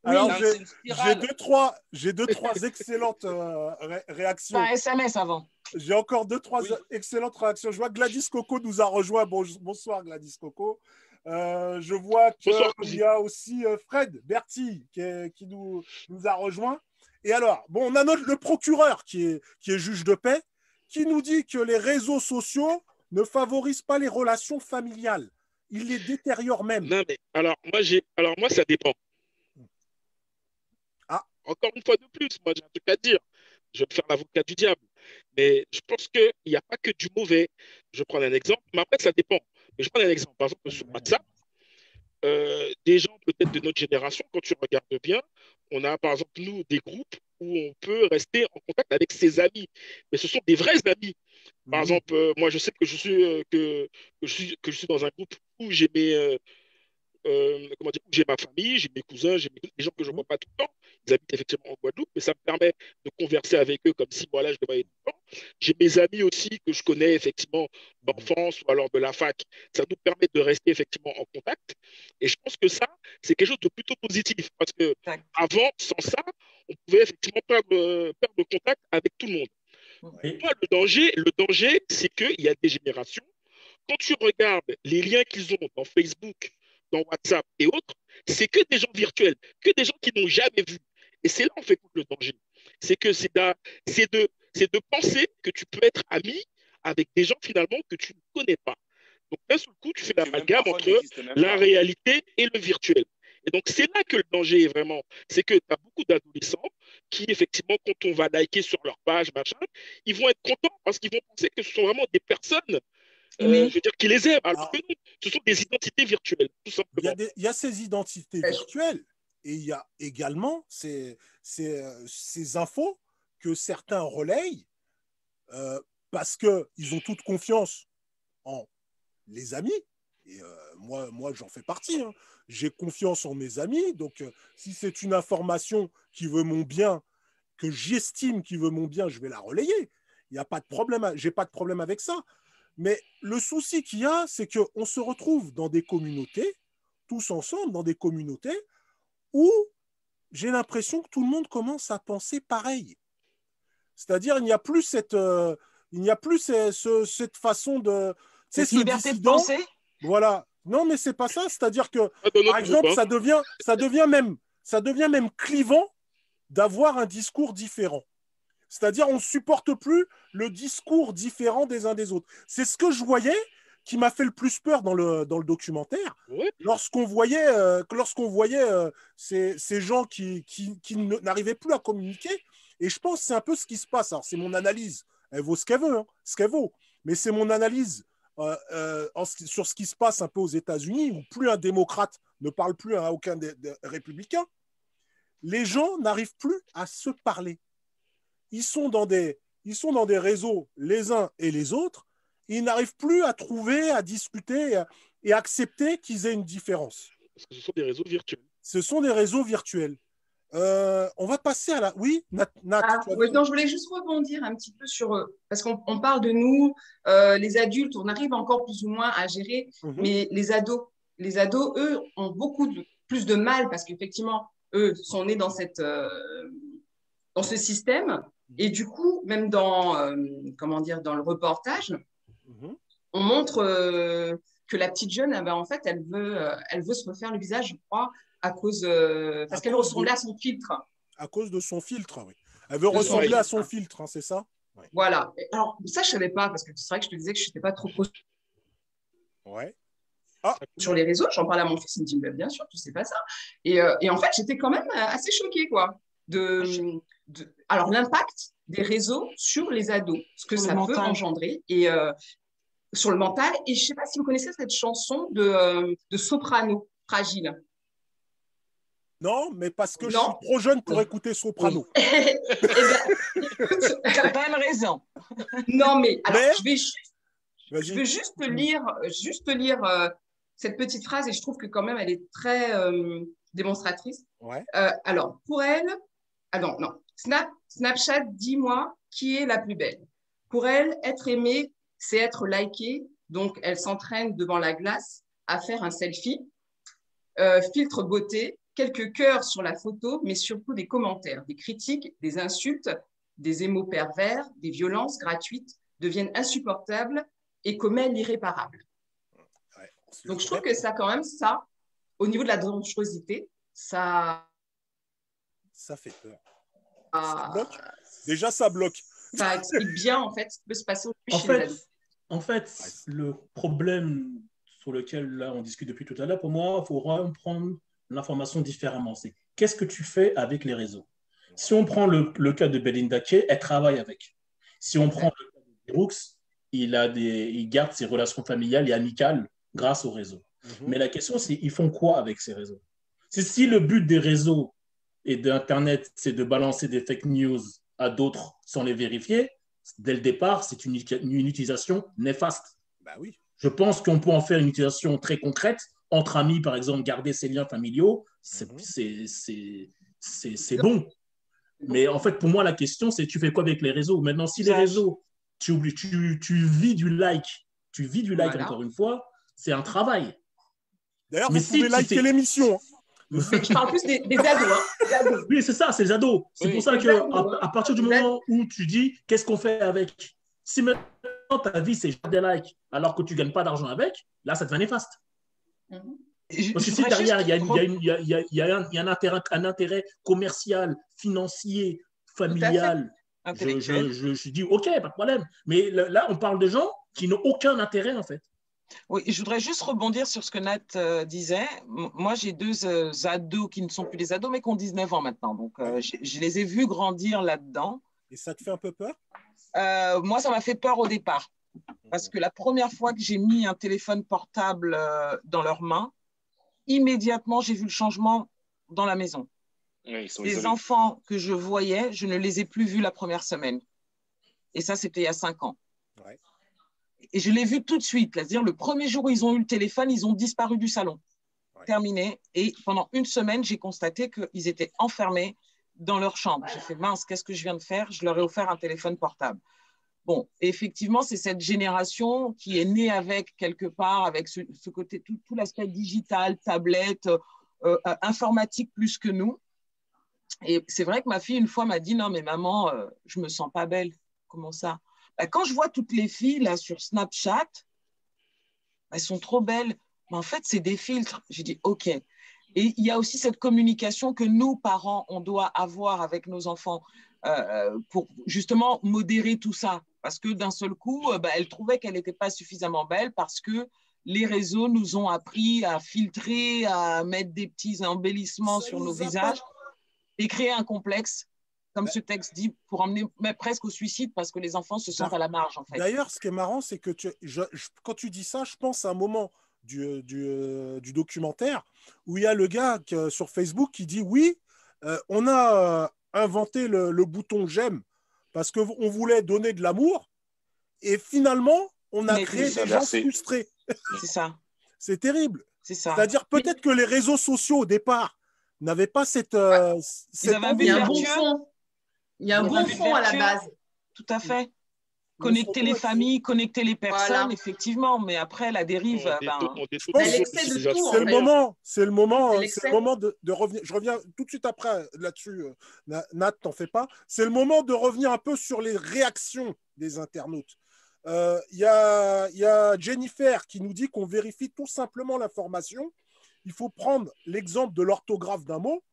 Alors, un- j'ai- deux, trois, j'ai deux, trois excellentes euh, ré- réactions. Par SMS avant. J'ai encore deux, trois Oui. excellentes réactions. Je vois que Gladys Coco nous a rejoint. Bon- bonsoir, Gladys Coco. Euh, je vois qu'il y a aussi euh, Fred Berti qui, est- qui nous, nous a rejoint. Et alors, bon, on a notre, le procureur qui est, qui est juge de paix qui nous dit que les réseaux sociaux ne favorisent pas les relations familiales. Ils les détériorent même. Non, mais alors moi, j'ai, alors moi, ça dépend. Ah. Encore une fois de plus, moi, j'ai un truc à dire. Je vais faire l'avocat du diable. Mais je pense qu'il n'y a pas que du mauvais. Je prends un exemple, mais après, ça dépend. Mais je prends un exemple. Par exemple, sur WhatsApp, euh, des gens peut-être de notre génération, quand tu regardes bien, on a par exemple, nous, des groupes où on peut rester en contact avec ses amis. Mais ce sont des vrais amis. Par Mhm. exemple, euh, moi, je sais que je suis, euh, que, que je suis, que je suis dans un groupe où j'ai mes, euh, euh, comment dire, où j'ai ma famille, j'ai mes cousins, j'ai mes- des gens que je ne vois pas tout le temps. Ils habitent effectivement en Guadeloupe, mais ça me permet de converser avec eux comme si voilà, je les voyais tout le temps. J'ai mes amis aussi que je connais effectivement d'enfance ou alors de la fac. Ça nous permet de rester effectivement en contact. Et je pense que ça, c'est quelque chose de plutôt positif parce que avant, sans ça, on pouvait effectivement perdre, euh, perdre contact avec tout le monde. Moi, le danger, le danger, c'est qu'il y a des générations. Quand tu regardes les liens qu'ils ont dans Facebook, dans WhatsApp et autres, c'est que des gens virtuels, que des gens qui n'ont jamais vu. Et c'est là en fait le danger. C'est que c'est de, penser que tu peux être ami avec des gens finalement que tu ne connais pas. Donc d'un seul coup, tu fais l'amalgame entre la réalité et le virtuel. Et donc, c'est là que le danger est vraiment. C'est que tu as beaucoup d'adolescents qui, effectivement, quand on va liker sur leur page, machin, ils vont être contents parce qu'ils vont penser que ce sont vraiment des personnes, euh, je veux dire, qui les aiment. Alors Ah. ce sont des identités virtuelles, tout Il y, a des- il y a ces identités virtuelles et il y a également ces, ces, euh, ces infos que certains relayent euh, parce qu'ils ont toute confiance en les amis. Et euh, moi, moi j'en fais partie. hein. J'ai confiance en mes amis. Donc, euh, si c'est une information qui veut mon bien, que j'estime qui veut mon bien, je vais la relayer. Il n'y a pas de problème. J'ai pas de problème avec ça. Mais le souci qu'il y a, c'est qu'on se retrouve dans des communautés, tous ensemble, dans des communautés où j'ai l'impression que tout le monde commence à penser pareil. C'est-à-dire, il n'y a plus cette, euh, il n'y a plus ce- ce- cette façon de. Cette ce liberté de penser Voilà. Non, mais c'est pas ça. C'est-à-dire que, notre par exemple, ça devient, ça devient même, ça devient même clivant d'avoir un discours différent. C'est-à-dire, on ne supporte plus le discours différent des uns des autres. C'est ce que je voyais qui m'a fait le plus peur dans le, dans le documentaire. Lorsqu'on voyait, euh, lorsqu'on voyait euh, ces, ces gens qui, qui, n'arrivaient plus à communiquer. Et je pense que c'est un peu ce qui se passe. Alors, c'est mon analyse. Elle vaut ce qu'elle veut, hein, ce qu'elle vaut. Mais c'est mon analyse euh, en sur ce qui se passe un peu aux États-Unis, où plus un démocrate ne parle plus à aucun des, des républicains. Les gens n'arrivent plus à se parler. Ils sont dans des, ils sont dans des réseaux les uns et les autres. Ils n'arrivent plus à trouver, à discuter et à, et accepter qu'ils aient une différence. Parce que ce sont des réseaux virtuels. Ce sont des réseaux virtuels. Euh, on va passer à la. Oui, Nat. Nat, Ah, oui, non, je voulais juste rebondir un petit peu sur. euh, Parce qu'on on parle de nous, euh, les adultes, on arrive encore plus ou moins à gérer, Mhm. mais les ados, les ados, eux, ont beaucoup de, plus de mal parce qu'effectivement, eux sont nés dans, cette, euh, dans ce système. Et du coup, même dans, euh, comment dire, dans le reportage, Mhm. on montre euh, que la petite jeune, eh ben, en fait, elle veut, euh, elle veut se refaire le visage, je crois, à cause, parce qu'elle ressemblait de- à son filtre. À cause de son filtre, oui. Elle veut De ressembler à son filtre, hein, c'est ça? Voilà. Alors, ça, je savais pas, parce que c'est vrai que je te disais que je n'étais pas trop Ouais. sur les réseaux. J'en parlais à mon fils, il me dit, bien sûr, tu sais pas ça. Et, et en fait, j'étais quand même assez choquée, quoi. De, de- alors, l'impact des réseaux sur les ados, ce que Sur ça peut mental. engendrer, et euh, sur le mental. Et je sais pas si vous connaissez cette chanson de, euh, de Soprano, Fragile. Non, mais parce que je Non. suis trop jeune pour écouter Soprano. Eh ben, une raison. non, mais alors, Mais- je vais juste Je Vas-y. veux juste lire, juste lire euh, cette petite phrase et je trouve que quand même elle est très euh, démonstratrice. Ouais. Euh, alors, pour elle, ah non, non, Snap, Snapchat, dis-moi qui est la plus belle. Pour elle, être aimée, c'est être likée. Donc, elle s'entraîne devant la glace à faire un selfie. Euh, filtre beauté, quelques cœurs sur la photo, mais surtout des commentaires, des critiques, des insultes, des émots pervers, des violences gratuites deviennent insupportables et commet l'irréparable. Ouais, Donc, je trouve que ça, quand même, ça, au niveau de la dangerosité, ça, Ça fait peur. ça, bloque. Déjà, ça bloque. ça explique bien, en fait, ce qui peut se passer aujourd'hui En fait, en fait, le problème sur lequel là on discute depuis tout à l'heure, pour moi, il faut vraiment prendre l'information différemment. C'est qu'est-ce que tu fais avec les réseaux? Si on prend le, le cas de Belinda Kay, elle travaille avec. Si on prend le cas de Brooks, il, a des, il garde ses relations familiales et amicales grâce aux réseaux. Mhm. Mais la question, c'est ils font quoi avec ces réseaux? C'est si le but des réseaux et d'Internet, c'est de balancer des fake news à d'autres sans les vérifier, dès le départ, c'est une, une utilisation néfaste. Bah oui. Je pense qu'on peut en faire une utilisation très concrète. Entre amis, par exemple, garder ses liens familiaux, c'est Mhm. bon. Mais en fait, pour moi, la question, c'est tu fais quoi avec les réseaux? Maintenant, si les réseaux, tu, oublies- tu, tu vis du like, tu vis du like Voilà. encore une fois, c'est un travail. D'ailleurs, Mais vous si pouvez liker l'émission. Je parle plus des, des ados. Hein, des ados. Oui, c'est ça, c'est les ados. C'est Oui. pour ça que ados, à, hein. à partir du moment où tu dis qu'est-ce qu'on fait avec, si maintenant ta vie c'est juste des likes alors que tu gagnes pas d'argent avec, là ça devient néfaste. Mhm. Je- Parce que si derrière il y a, un, il y a un intérêt, un intérêt commercial, financier, familial, je, je, je, je dis ok, pas de problème. Mais là, on parle de gens qui n'ont aucun intérêt en fait. Oui, je voudrais juste rebondir sur ce que Nat euh, disait. M- Moi, j'ai deux euh, ados qui ne sont plus des ados, mais qui ont 19 ans maintenant. Donc, euh, je, les ai vus grandir là-dedans. Et ça te fait un peu peur? Euh, moi, ça m'a fait peur au départ. Parce que la première fois que j'ai mis un téléphone portable euh, dans leurs mains, immédiatement, j'ai vu le changement dans la maison. Ouais, ils sont Les isolés. enfants que je voyais, je ne les ai plus vus la première semaine. Et ça, c'était il y a cinq ans. Et je l'ai vu tout de suite. C'est-à-dire, le premier jour où ils ont eu le téléphone, ils ont disparu du salon. Ouais. Terminé. Et pendant une semaine, j'ai constaté qu'ils étaient enfermés dans leur chambre. J'ai fait, mince, qu'est-ce que je viens de faire? Je leur ai offert un téléphone portable. Bon, effectivement, c'est cette génération qui est née avec, quelque part, avec ce, ce côté, tout, tout l'aspect digital, tablette, euh, euh, informatique plus que nous. Et c'est vrai que ma fille, une fois, m'a dit Non, mais maman, euh, je me sens pas belle. Comment ça? Bah, Quand je vois toutes les filles là sur Snapchat, elles sont trop belles. Mais en fait, c'est des filtres. J'ai dit OK. Et il y a aussi cette communication que nous, parents, on doit avoir avec nos enfants euh, pour justement modérer tout ça. Parce que d'un seul coup, euh, bah, elle trouvait qu'elle n'était pas suffisamment belle parce que les réseaux nous ont appris à filtrer, à mettre des petits embellissements Ça sur nos a visages et créer un complexe, comme ce texte dit, pour emmener mais presque au suicide parce que les enfants se sentent à la marge, en fait. D'ailleurs, ce qui est marrant, c'est que tu- je- je- quand tu dis ça, je pense à un moment du, du, euh, du documentaire où il y a le gars que- sur Facebook qui dit Oui, euh, on a euh, inventé le, le bouton j'aime parce qu'on voulait donner de l'amour et finalement, on a Mais créé des gens frustrés. C'est ça, C'est terrible. c'est ça. C'est-à-dire peut-être que les réseaux sociaux au départ n'avaient pas cette, euh, cette avaient un bon. Il y a un bon fond à la base. Tout à fait. Connecter les familles, connecter les personnes, Voilà. effectivement. Mais après, la dérive, euh, ben, C'est le moment, c'est le moment, C'est euh, l'excès. c'est le moment de, de revenir. Je reviens tout de suite après là-dessus. euh, Na- Nat, t'en fais pas. C'est le moment de revenir un peu sur les réactions des internautes. Euh, Il y, a, il y a Jennifer qui nous dit qu'on vérifie tout simplement l'information. Il faut prendre l'exemple de l'orthographe d'un mot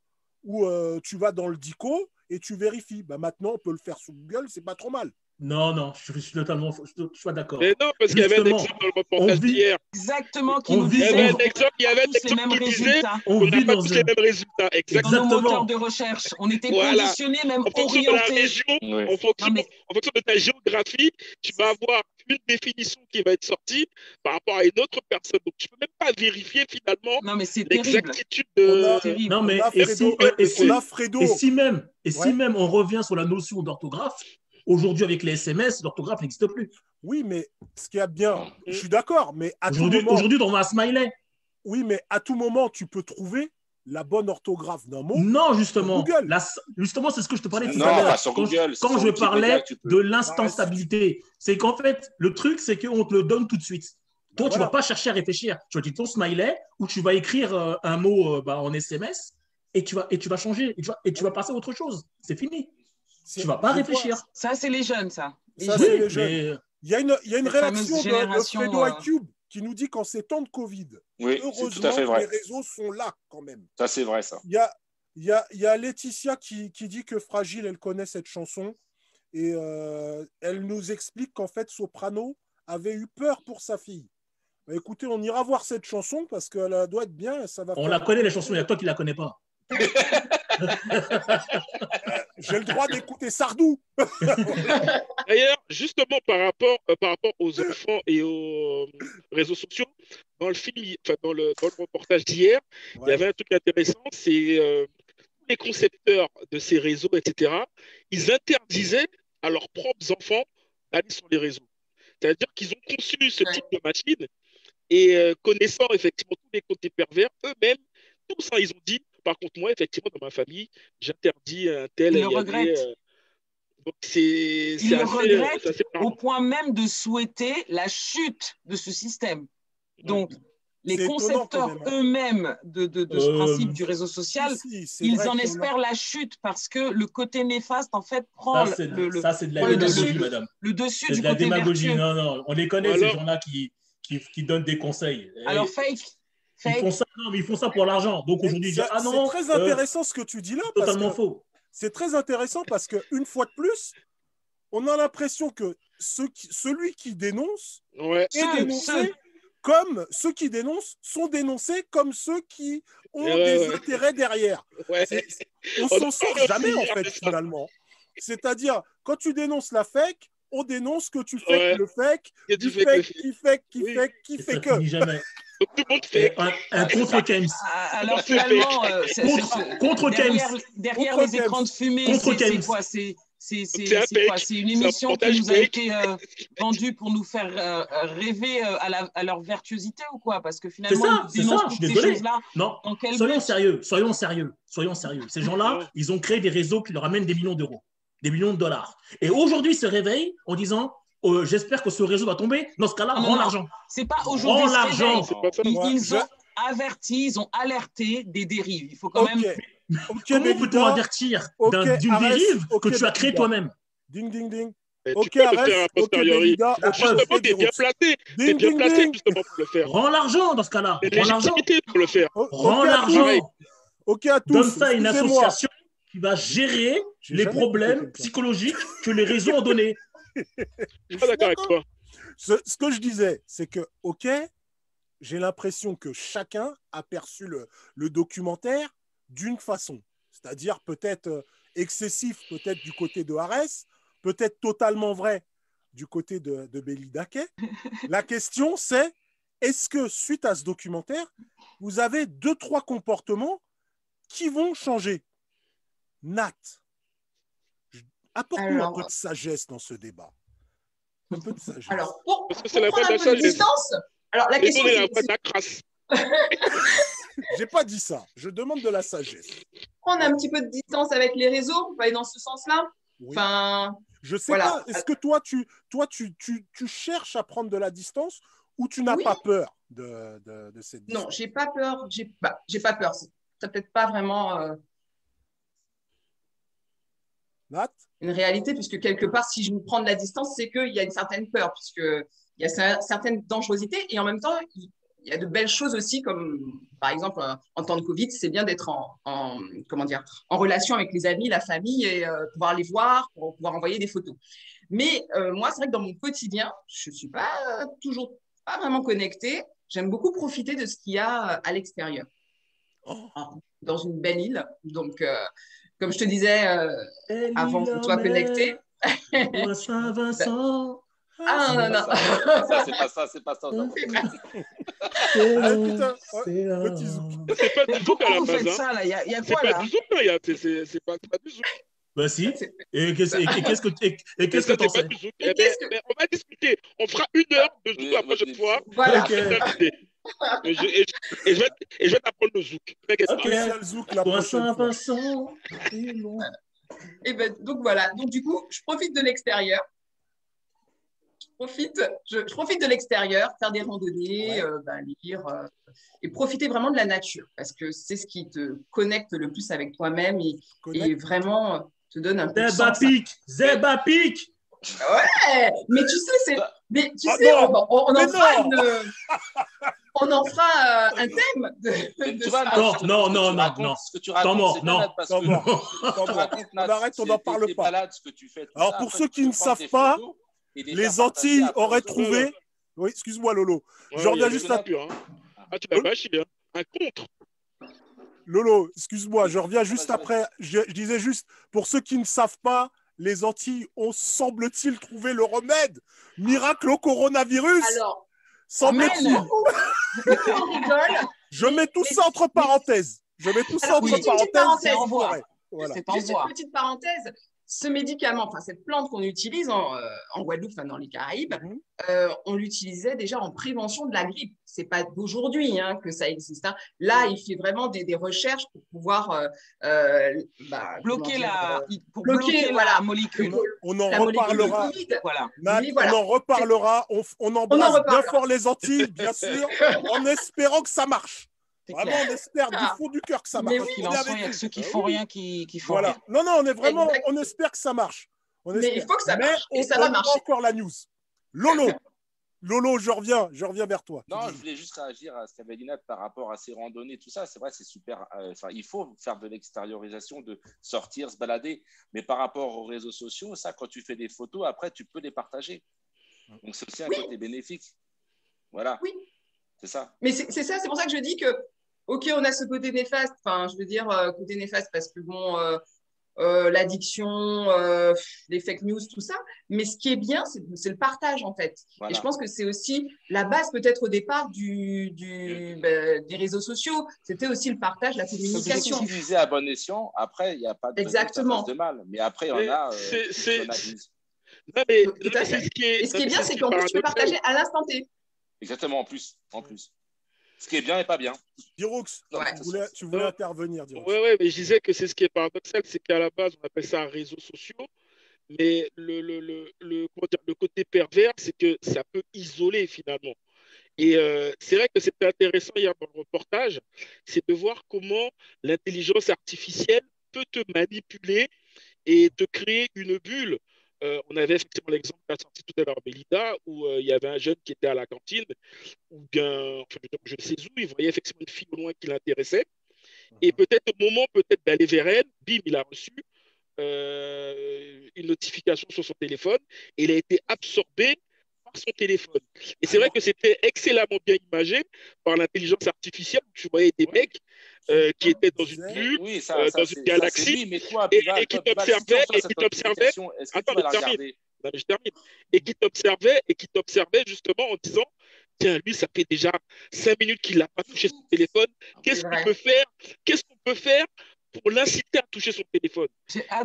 où euh, tu vas dans le dico et tu vérifies. Bah, maintenant, on peut le faire sur Google, c'est pas trop mal. Non, non, je suis totalement, je suis pas d'accord. Mais non, parce qu'il y avait un exemple dans le on reportage d'hier. exactement, qui On nous vit Il y disait avait un exemple, il y avait un exemple mêmes qui disait résultats. On n'a pas tous un... les mêmes résultats. dans nos Exactement. moteurs de recherche. On était Voilà. conditionnés, même En fonction de la orientés. région, Ouais. en fonction, Non, mais- en fonction de ta géographie, tu vas avoir une définition qui va être sortie par rapport à une autre personne. Donc, je ne peux même pas vérifier finalement l'exactitude de. a-. Non, mais a et si, et si- on a Fredo. et si même, et si même on revient sur la notion d'orthographe, aujourd'hui avec les SMS, l'orthographe n'existe plus. Oui, mais ce qui est bien, je suis d'accord, mais à tout Aujourd'hui, moment, aujourd'hui, on a un smiley. oui, mais à tout moment, tu peux trouver la bonne orthographe d'un mot. Non, justement. Google. La- justement, c'est ce que je te parlais tout Non, à l'heure. pas sur Quand, Google, quand je parlais peux. de l'instansabilité, c'est qu'en fait, le truc, c'est qu'on te le donne tout de suite. Toi, tu voilà. vas pas chercher à réfléchir. Tu vas dire ton smiley ou tu vas écrire euh, un mot euh, bah, en SMS et tu vas, et tu vas changer et tu vas, et tu vas passer à autre chose. C'est fini. Tu vas pas réfléchir. Ça, c'est les jeunes, ça. Les Ça, jeunes. c'est Oui, les jeunes. mais Il y a une, il y a une fameuse de, de Fredo euh, iCube qui nous dit qu'en ces temps de Covid, Oui, heureusement tout à fait vrai. les réseaux sont là quand même. Ça, c'est vrai, ça. Il y a, il y a, il y a Laetitia qui, qui dit que Fragile, elle connaît cette chanson et euh, elle nous explique qu'en fait, Soprano avait eu peur pour sa fille. Bah, écoutez, on ira voir cette chanson parce qu'elle doit être bien et ça va on faire- la connaît, les chansons. Il y a toi qui la connais pas. J'ai le droit d'écouter Sardou. D'ailleurs, justement par rapport, euh, par rapport aux enfants et aux euh, réseaux sociaux, dans le film, enfin dans le, dans le reportage d'hier, il y avait un truc intéressant, c'est euh, tous les concepteurs de ces réseaux, etc., ils interdisaient à leurs propres enfants d'aller sur les réseaux. C'est-à-dire qu'ils ont conçu ce Ouais. type de machine et euh, connaissant effectivement tous les côtés pervers, eux-mêmes, tous, hein, ils ont dit, par contre, moi, effectivement, dans ma famille, j'interdis un tel. Le il y avait, regrettent. euh, donc c'est c'est le assez, assez Au point même de souhaiter la chute de ce système. Donc, les C'est concepteurs hein. eux-mêmes de, de- de ce Euh, principe du réseau social, Si, si, c'est ils en espèrent la chute parce que le côté néfaste, en fait, prend Ça, c'est le, le- ça, c'est de la le démagogie, dessus, madame. le dessus C'est du de la côté démagogie. vertueux. Non, non, on les connaît, Alors- ces gens-là qui, qui, qui donnent des conseils. Alors, Et fake, ils font ça, non, mais ils font ça pour l'argent. Donc aujourd'hui, ils c'est disent Ah non, c'est très euh, intéressant ce que tu dis là. parce totalement que- faux. c'est très intéressant parce que une fois de plus, on a l'impression que ceux qui- celui qui dénonce Ouais. est dénoncé comme ceux qui dénoncent sont dénoncés comme ceux qui ont Ouais, des ouais. intérêts derrière. On s'en en sort jamais en fait finalement. C'est-à-dire quand tu dénonces la fake, on dénonce que tu fais Ouais. le fake, qui fait, qui fait, qui Et fait ça que. Un, un contre Kems. Ah, Alors C'est finalement, euh, c'est- Contre- c'est- contre derrière, Kems. derrière Contre les écrans de fumée, Contre c'est c'est quoi C'est c'est- c'est- C'est c'est. C'est une C'est un émission qui nous a été euh, vendue pour nous faire euh, rêver euh, à, la- à leur vertuosité ou quoi? Parce que finalement, ça, ils c'est ça, je suis choses-là. Non, soyons but? sérieux, soyons sérieux, soyons sérieux. Ces gens-là, ils ont créé des réseaux qui leur amènent des millions d'euros, des millions de dollars. Et aujourd'hui, ils se réveillent en disant euh, J'espère que ce réseau va tomber. Dans ce cas-là, Non, rends l'argent. C'est pas aujourd'hui. Rends l'argent. Ils, ont averti, ils ont alerté des dérives. Il faut quand même. ok, Comment peut-on avertir d'une dérive que tu as créée toi-même? Ding ding ding. Et Ok, tu peux le Arès, faire a ok, posteriori. Justement, des t'es bien placé. T'es bien ding placé ding. justement pour le faire. Rends l'argent dans ce cas-là. Rends l'argent. pour le faire. O- Rends l'argent. Ok à tous. Donne ça à une association qui va gérer les problèmes psychologiques que les réseaux ont donnés. Je suis pas d'accord avec toi. Ce, ce que je disais, c'est que, ok, j'ai l'impression que chacun a perçu le, le documentaire d'une façon. C'est-à-dire peut-être euh, excessif, peut-être du côté de Harès, peut-être totalement vrai du côté de, de Béli Daquet. La question, c'est est-ce que suite à ce documentaire, vous avez deux, trois comportements qui vont changer? Nat, apporte-nous un peu de sagesse dans ce débat. Un peu de sagesse. Alors, pour, Parce que pour c'est la prendre un peu de distance, alors la question crasse. J'ai pas dit ça. Je demande de la sagesse. prendre un petit peu de distance avec les réseaux, on aller dans ce sens-là. Oui. Enfin, je sais voilà. pas. Est-ce que toi, tu, toi tu, tu, tu cherches à prendre de la distance ou tu n'as Oui. pas peur de, de, de cette non, distance? j'ai pas peur. J'ai bah, j'ai pas peur. C'est peut-être pas vraiment euh, Nat une réalité, puisque quelque part, si je me prends de la distance, c'est qu'il y a une certaine peur, puisque il y a cer- certaines dangerosités, et en même temps, il y a de belles choses aussi, comme par exemple, euh, en temps de Covid, c'est bien d'être en, en- comment dire, en relation avec les amis, la famille, et euh, pouvoir les voir, pour pouvoir envoyer des photos. Mais euh, moi, c'est vrai que dans mon quotidien, je suis pas euh, toujours pas vraiment connectée. J'aime beaucoup profiter de ce qu'il y a à l'extérieur, Oh, dans une belle île. Donc, comme je te disais euh, avant que tu sois connecté, Saint-Vincent, Ah non, non, non. Ça, c'est pas ça, c'est pas ça. C'est pas du zouk à Pourquoi la vous faites base. ça là? Il y a, il y a C'est quoi pas là? du zouk, là. il y a- c'est- C'est c'est pas c'est pas du zouk. Bah si. Et qu'est-ce que et- et qu'est-ce que Ça, t'en c'est pas sais? Eh ben, qu'est-ce que- ben, on va discuter. On fera une heure de zouk Oui, la prochaine fois. Voilà. Et je, et je- et je vais, et je vais t'apprendre le zouk. T'inquiète pas. Ok. Spécial zouk la prochaine fois. et. Et ben, donc voilà. Donc du coup, je profite de l'extérieur. Je profite, je, je profite de l'extérieur, faire des randonnées, Ouais. euh, ben, lire euh, et profiter vraiment de la nature parce que c'est ce qui te connecte le plus avec toi-même et, vraiment euh, te donne un peu de Zeba sens. pique. Zeba pique. Ouais, mais tu sais, c'est. Mais tu Ah sais, non, on, on- on en fera non. On en fera euh, un thème de, de tu vois, ça. Non, non, non, non, non. Ce que tu racontes, non. malade parce Temps que mort. ce que tu Temps mort. racontes, On Nat, arrête, on n'en parle pas. balades, ce que tu fais, tout Alors, ça. pour ceux qui ne savent pas, les Antilles auraient trouvé. Oui, excuse-moi, Lolo. Je reviens juste à- natures, hein. Ah, tu pas chier, hein. Un contre. Lolo, excuse-moi, je reviens juste après. Je, je disais juste, pour ceux qui ne savent pas, les Antilles ont, semble-t-il, trouvé le remède miracle au coronavirus. Alors, Semble-t-il. On rigole. Je mets tout ça entre parenthèses. Je mets tout ça entre parenthèses. parenthèse. c'est vrai. Voilà. C'est une petite parenthèse. Ce médicament, enfin cette plante qu'on utilise en, euh, en Guadeloupe, enfin dans les Caraïbes, Mhm. euh, on l'utilisait déjà en prévention de la grippe. C'est pas d'aujourd'hui hein, que ça existe. hein. Là, il fait vraiment des, des recherches pour pouvoir euh, euh, bah, Bloquer dire, la, pour bloquer, bloquer voilà. la molécule. On en reparlera. Voilà. On en reparlera. On, on embrasse bien reparlera. fort les Antilles, bien sûr, en espérant que ça marche. Vraiment, clair. on espère du Ah. fond du cœur que ça Mais marche. il y a que ceux qui Ah font rien qui, qui font Voilà. rien. Non, non, on est vraiment, Exact. on espère que ça marche. On Mais il faut que ça Mais marche. on Et ça va marcher. encore la news. Lolo, Lolo, je reviens, je reviens vers toi. Non, je voulais juste réagir à ce qu'avait par rapport à ces randonnées, tout ça. C'est vrai, c'est super. euh, Enfin, il faut faire de l'extériorisation, de sortir, se balader. Mais par rapport aux réseaux sociaux, ça, quand tu fais des photos, après, tu peux les partager. Donc, c'est aussi un Oui. côté bénéfique. Voilà. Oui. C'est ça. Mais c'est c'est ça, c'est pour ça que je dis que, ok, on a ce côté néfaste, enfin, je veux dire, euh, côté néfaste parce que, bon, euh, euh, l'addiction, euh, les fake news, tout ça, mais ce qui est bien, c'est le partage, en fait. Voilà. Et je pense que c'est aussi la base, peut-être, au départ du, du, ben, des réseaux sociaux. C'était aussi le partage, la communication. utilisé à bon escient. Après, il n'y a pas de, Exactement. de mal. Mais après, il y en a. euh. Non, mais, non, mais ce qui est. Et ce qui est bien, c'est qu'en plus, tu peux partager à l'instant T. Exactement, en plus. En plus. Ce qui est bien et pas bien. Diroux, Ouais. tu voulais, tu voulais intervenir. Ouais, ouais, mais je disais que c'est ce qui est paradoxal, c'est qu'à la base, on appelle ça un réseau social, mais le, le, le, le côté pervers, c'est que ça peut isoler finalement. Et euh, c'est vrai que c'était intéressant hier dans le reportage, c'est de voir comment l'intelligence artificielle peut te manipuler et te créer une bulle. Euh, on avait effectivement l'exemple qu'a sorti tout à l'heure Belinda, où euh, il y avait un jeune qui était à la cantine, ou bien, enfin, je, ne sais où, il voyait effectivement une fille au loin qui l'intéressait. Et peut-être au moment peut-être d'aller vers elle, bim, il a reçu euh, une notification sur son téléphone et il a été absorbé son téléphone. Et c'est vrai que c'était excellemment bien imagé par l'intelligence artificielle. Tu voyais des mecs euh, qui étaient dans une bulle Oui, ça, euh, dans une galaxie, lui, toi, et- qui reçois et qui que Attends, termine. Non, je termine. Et qui t'observait et qui t'observait justement en disant Tiens, lui, ça fait déjà cinq minutes qu'il n'a pas touché son téléphone. Qu'est-ce qu'on peut faire? Qu'est-ce qu'on peut faire pour l'inciter à toucher son téléphone?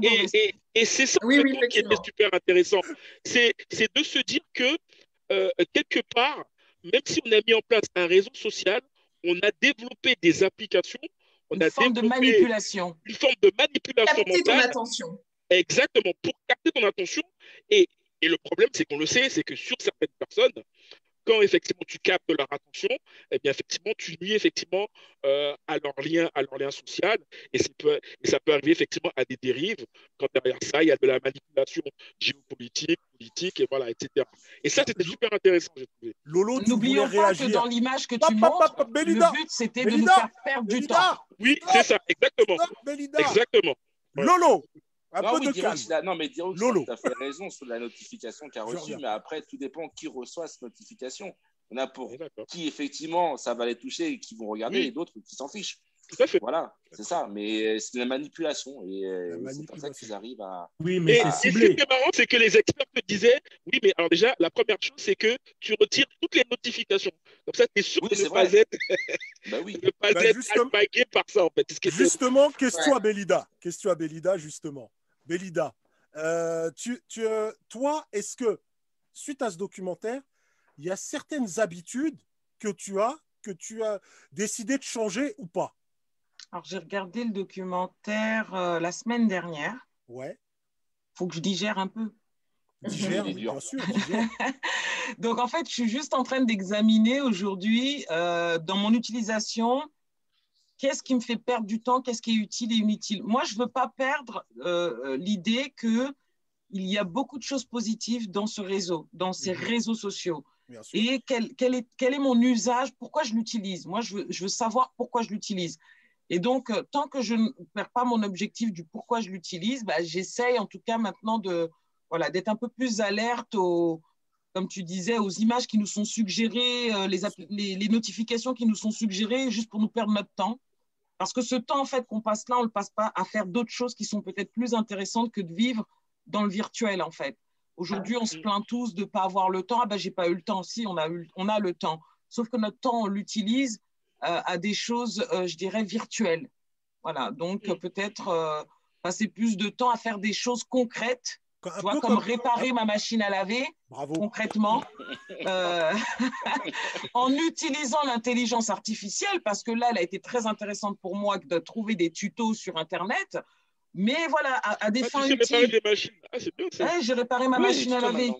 Et, et- et c'est ça Oui, oui, qui était super intéressant. C'est c'est de se dire que euh, quelque part, même si on a mis en place un réseau social, on a développé des applications, on une a forme de manipulation. une forme de manipulation Capter ton attention. Exactement, pour capter ton attention. Et, et le problème, c'est qu'on le sait, c'est que sur certaines personnes, quand effectivement tu captes leur attention, eh bien effectivement tu nuis effectivement euh, à leur lien, à leur lien social, et, c'est peut- et ça peut arriver effectivement à des dérives quand derrière ça il y a de la manipulation géopolitique, politique, et voilà, etc. Et ça c'était super intéressant, j'ai trouvé. Lolo, N'oublions pas que dans l'image que tu montres, le but c'était de nous faire perdre du temps. Oui, c'est ça, exactement, exactement. Ouais. Lolo, un Non, peu oui, de calme. a- non, mais Diroux, Lolo. tu as fait raison sur la notification qu'il a Je reçue, mais après, tout dépend qui reçoit cette notification. Il y en a pour qui, effectivement, ça va les toucher et qui vont regarder, Oui. et d'autres qui s'en fichent. Tout à fait. Voilà, c'est ça. Mais euh, c'est de la manipulation. Et euh, c'est pour ça qu'ils arrivent à. Oui, mais c'est et ce qui ciblé. marrant, c'est que les experts me disaient, oui, mais alors déjà, la première chose, c'est que tu retires toutes les notifications. Comme ça, tu es sûr Oui, de ne pas être, Bah oui. de ne pas Bah, être justement- par ça, en fait. Ce Justement, question Ouais. à Belida. Question à Belida, justement. Belida, euh, tu, tu, euh, toi, est-ce que, suite à ce documentaire, il y a certaines habitudes que tu as, que tu as décidé de changer ou pas? Alors, j'ai regardé le documentaire euh, la semaine dernière. Ouais. faut que je digère un peu. Digère, oui, bien sûr. digère. Donc, en fait, je suis juste en train d'examiner aujourd'hui, euh, dans mon utilisation, qu'est-ce qui me fait perdre du temps, qu'est-ce qui est utile et inutile? Moi, je ne veux pas perdre euh, l'idée qu'il y a beaucoup de choses positives dans ce réseau, dans ces Mhm. réseaux sociaux. Et quel, quel est, quel est mon usage, pourquoi je l'utilise? Moi, je veux, je veux savoir pourquoi je l'utilise. Et donc, euh, tant que je ne perds pas mon objectif du pourquoi je l'utilise, bah, j'essaye en tout cas maintenant de voilà d'être un peu plus alerte aux, comme tu disais, aux images qui nous sont suggérées, euh, les, les notifications qui nous sont suggérées juste pour nous perdre notre temps. Parce que ce temps en fait qu'on passe là, on le passe pas à faire d'autres choses qui sont peut-être plus intéressantes que de vivre dans le virtuel en fait. Aujourd'hui, on se plaint tous de ne pas avoir le temps. Ah ben, j'ai pas eu le temps. Si, on a, eu, on a le temps. Sauf que notre temps, on l'utilise euh, à des choses, euh, je dirais, virtuelles. Voilà. Donc, peut-être euh, passer plus de temps à faire des choses concrètes. Tu vois, comme réparer ma machine à laver, Bravo. concrètement, euh, en utilisant l'intelligence artificielle, parce que là, elle a été très intéressante pour moi de trouver des tutos sur Internet. Mais voilà, à, à des Ah, fins utiles. des machines. Ah, c'est bien ça. Ouais, j'ai réparé ma Oui, machine à laver.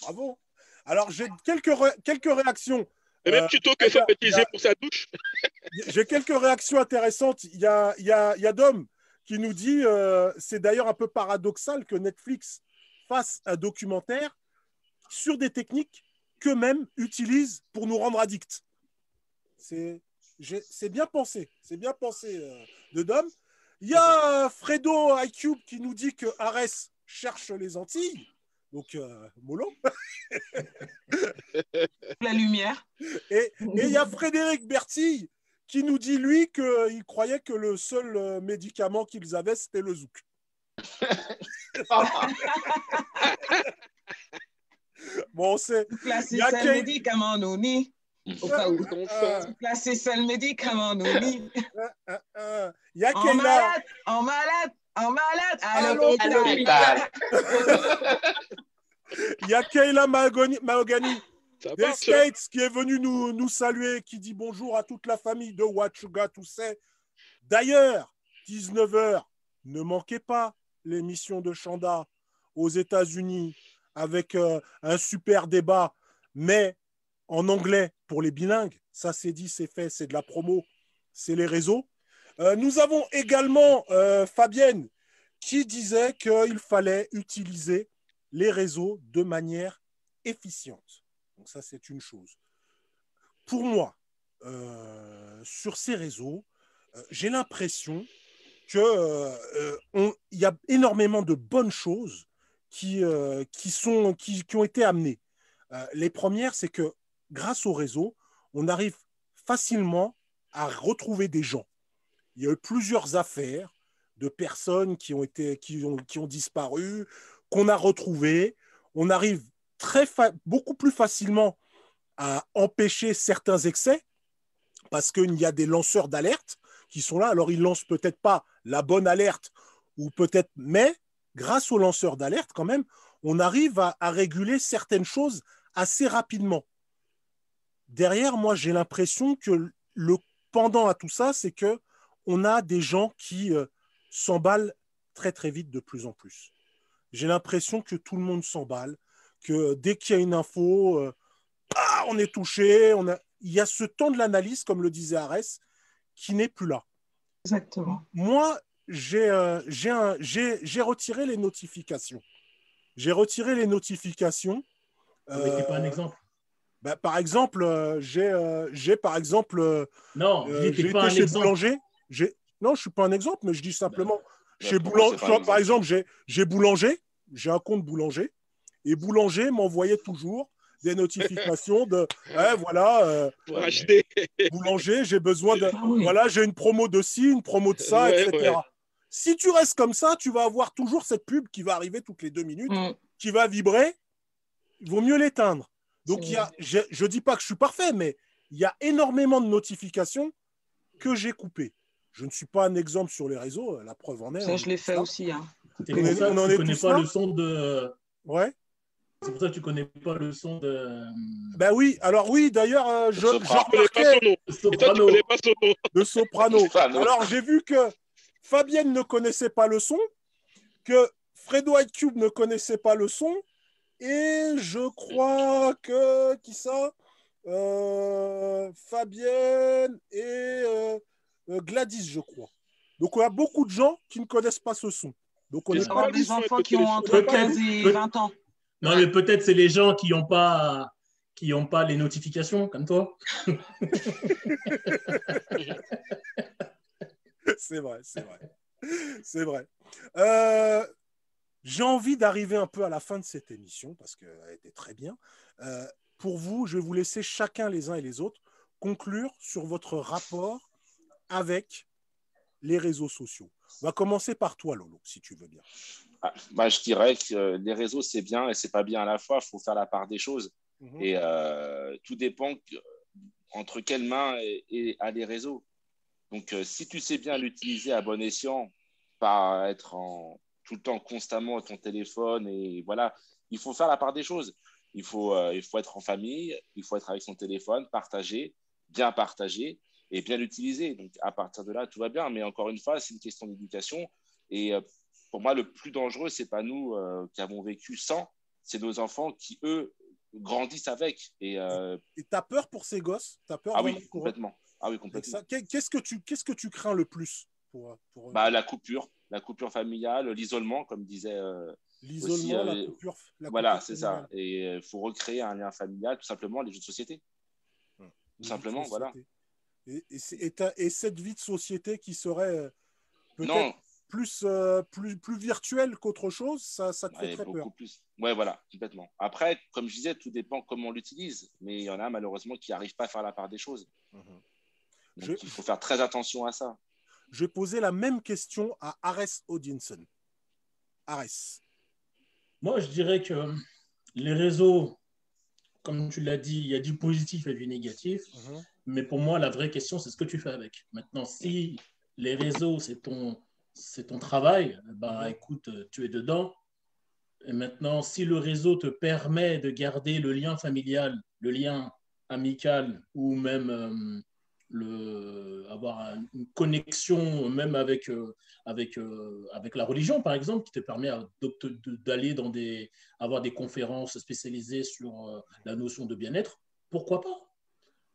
Bravo. Alors, j'ai quelques, ré- quelques réactions. Et même Euh, tuto que il y a- Fab il y utilisait a- pour sa douche. J'ai quelques réactions intéressantes. Il y a, il y a, il y a Dom qui nous dit euh, c'est d'ailleurs un peu paradoxal que Netflix fasse un documentaire sur des techniques qu'eux-mêmes utilisent pour nous rendre addicts. C'est bien pensé. C'est bien pensé euh, de Dom. Il y a euh, Fredo iCube qui nous dit que Ares cherche les Antilles. Donc, euh, mollo. La lumière. Et et il y a Frédéric Bertille qui nous dit, lui, qu'il croyait que le seul euh, médicament qu'ils avaient, c'était le zouk. Bon, c'est. Seul quel- médicament nous ni. Au cas où. Placer seul médicament ni. Il y a En malade, en malade, en malade. À l'hôpital. Il y a Kayla Mahogany, des. States qui est venue nous, nous saluer, qui dit bonjour à toute la famille de Wachuga, tout ça. D'ailleurs, 19h, ne manquez pas l'émission de Chanda aux États-Unis avec euh, un super débat, mais en anglais pour les bilingues. Ça, c'est dit, c'est fait, c'est de la promo, c'est les réseaux. Euh, nous avons également euh, Fabienne qui disait qu'il fallait utiliser les réseaux de manière efficiente. Donc ça, c'est une chose. Pour moi, sur ces réseaux, j'ai l'impression qu'il y a énormément de bonnes choses qui, euh, qui, sont, qui, qui ont été amenées. Euh, les premières, c'est que grâce au réseau, on arrive facilement à retrouver des gens. Il y a eu plusieurs affaires de personnes qui ont, été, qui ont, qui ont disparu, qu'on a retrouvées. On arrive très beaucoup plus facilement à empêcher certains excès parce qu'il y a des lanceurs d'alerte qui sont là. Alors, ils lancent peut-être pas la bonne alerte ou peut-être, mais grâce aux lanceurs d'alerte, quand même, on arrive à, à réguler certaines choses assez rapidement. Derrière, moi, j'ai l'impression que le pendant à tout ça, c'est que on a des gens qui euh, s'emballent très très vite de plus en plus. J'ai l'impression que tout le monde s'emballe, que dès qu'il y a une info, euh, ah, on est touché. On a... Il y a ce temps de l'analyse, comme le disait Arès, qui n'est plus là. Exactement. Moi, j'ai euh, j'ai un- j'ai- j'ai retiré les notifications. J'ai retiré les notifications. Mettez pas un Euh, exemple. bah, par exemple, euh, j'ai euh, j'ai, par exemple euh, Non, euh, j'ai pas un chez exemple. Boulanger. J'ai- Non, je suis pas un exemple, mais je dis simplement Bah, chez Boulanger. Par exemple. j'ai j'ai Boulanger, j'ai un compte Boulanger, et Boulanger m'envoyait toujours des notifications de eh, voilà, euh, Pour acheter. boulanger, j'ai besoin de. Ah. Voilà, j'ai une promo de ci, une promo de ça, Ouais, etc. ouais. Si tu restes comme ça, tu vas avoir toujours cette pub qui va arriver toutes les deux minutes, Mm. qui va vibrer. Il vaut mieux l'éteindre. Donc, il y a, je ne dis pas que je suis parfait, mais il y a énormément de notifications que j'ai coupées. Je ne suis pas un exemple sur les réseaux, la preuve en est. Ça, je l'ai fait aussi. hein. On ça on tu est connais pas là le son de. Ouais. C'est pour ça que tu connais pas le son de. Ben oui, alors oui, d'ailleurs, euh, je, connais pas remarquais son nom. Et toi, tu Soprano. connais pas de. Soprano. Alors, j'ai vu que Fabienne ne connaissait pas le son, que Fredo White Cube ne connaissait pas le son, et je crois que qui ça Euh, Fabienne et euh, euh, Gladys, je crois. Donc, il y a beaucoup de gens qui ne connaissent pas ce son. Donc, on est pas des enfants qui ont entre téléphone. 15 et Peut- 20 ans. Non, mais peut-être c'est les gens qui n'ont pas qui ont pas les notifications comme toi. c'est vrai, c'est vrai. C'est vrai. Euh, J'ai envie d'arriver un peu à la fin de cette émission parce qu'elle était très bien. Euh, pour vous, je vais vous laisser chacun les uns et les autres conclure sur votre rapport avec les réseaux sociaux. On va commencer par toi, Lolo, si tu veux bien. Ah, bah, je dirais que euh, les réseaux, c'est bien et c'est pas bien à la fois. Il faut faire la part des choses. Mhm. Et euh, tout dépend entre quelles mains et, et à les réseaux. Donc, euh, si tu sais bien l'utiliser à bon escient, pas être en, tout le temps constamment à ton téléphone, et voilà, il faut faire la part des choses. Il faut, euh, il faut être en famille, il faut être avec son téléphone, partager, bien partager et bien l'utiliser. Donc, à partir de là, tout va bien. Mais encore une fois, c'est une question d'éducation. Et euh, pour moi, le plus dangereux, c'est pas nous qui avons vécu sans, c'est nos enfants qui, eux, grandissent avec. Et euh, tu as peur pour ces gosses? T'as peur ah oui, complètement. Ah oui, complètement. Qu'est-ce que tu qu'est-ce que tu crains le plus pour, pour eux Bah, la coupure, la coupure familiale, l'isolement, comme disait. euh, L'isolement, aussi, la euh, coupure. la voilà, c'est ça. Et il faut recréer un lien familial, tout simplement, les jeux de société. De simplement, voilà. Et, et, cette vie de société qui serait euh, peut-être Non, plus, euh, plus, plus virtuelle qu'autre chose, ça, ça te fait très beaucoup peur. plus. Ouais, voilà, complètement. Après, comme je disais, tout dépend comment on l'utilise. Mais il y en a malheureusement qui n'arrivent pas à faire la part des choses. Mhm. Donc, Je- il faut faire très attention à ça. Je vais poser la même question à Ares Odinson. Ares. Moi, je dirais que les réseaux, comme tu l'as dit, il y a du positif et du négatif. Mhm. Mais pour moi, la vraie question, c'est ce que tu fais avec. Maintenant, si les réseaux, c'est ton, c'est ton travail, bah, Mhm. écoute, tu es dedans. Et maintenant, si le réseau te permet de garder le lien familial, le lien amical ou même euh, le, avoir un- une connexion même avec, euh, avec, euh, avec la religion, par exemple, qui te permet d'aller dans des, avoir des conférences spécialisées sur euh, la notion de bien-être, pourquoi pas?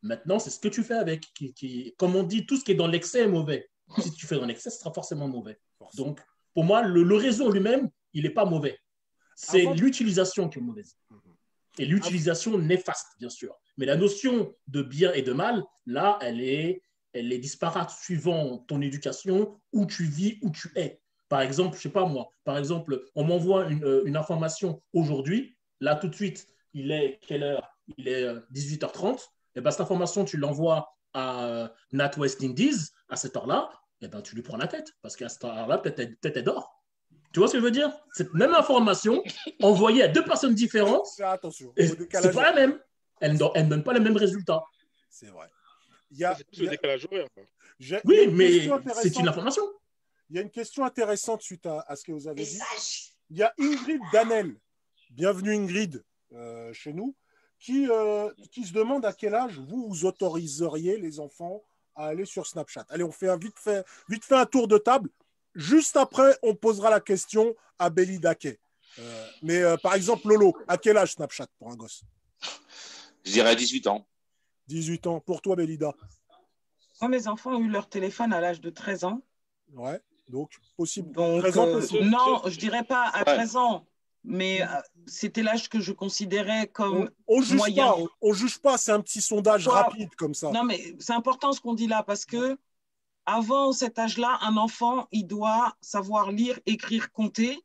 Maintenant, c'est ce que tu fais avec. Qui, qui- comme on dit, tout ce qui est dans l'excès est mauvais. Si tu fais dans l'excès, ce sera forcément mauvais. Donc, pour moi, le, le réseau lui-même, il n'est pas mauvais. C'est l'utilisation qui est mauvaise. Mhm. Et l'utilisation néfaste, bien sûr. Mais la notion de bien et de mal, là, elle est, elle est disparate suivant ton éducation, où tu vis, où tu es. Par exemple, je sais pas moi, par exemple, on m'envoie une, euh, une information aujourd'hui, là tout de suite, il est quelle heure? Il est euh, 18h30. Et ben, cette information, tu l'envoies à euh, Nat West Indies à cette heure-là, et ben, tu lui prends la tête, parce qu'à cette heure-là, peut-être elle- peut-être elle dort. Tu vois ce que je veux dire? Cette même information envoyée à deux personnes différentes, c'est pas la même. Elle ne donne- pas les mêmes résultats. C'est vrai. Il y a, il y décalage horaire. Oui, une mais question c'est intéressante. une information. Il y a une question intéressante suite à, à ce que vous avez dit. Il y a Ingrid Danel, bienvenue Ingrid euh, chez nous, qui, euh, qui se demande à quel âge vous vous autoriseriez les enfants à aller sur Snapchat. Allez, on fait un vite fait, vite fait un tour de table. Juste après, on posera la question à Belly Daquet. Euh, mais euh, par exemple, Lolo, à quel âge Snapchat pour un gosse? Je dirais 18 ans. 18 ans. Pour toi, Belida Moi, mes enfants ont eu leur téléphone à l'âge de 13 ans. Ouais. Donc, possible. Donc, 13 ans euh, possible. non, je dirais pas à Ouais. 13 ans, mais euh, c'était l'âge que je considérais comme. On, on juge moyen. pas. On, on juge pas. C'est un petit sondage rapide comme ça. Non, mais c'est important ce qu'on dit là parce que avant cet âge-là, un enfant, il doit savoir lire, écrire, compter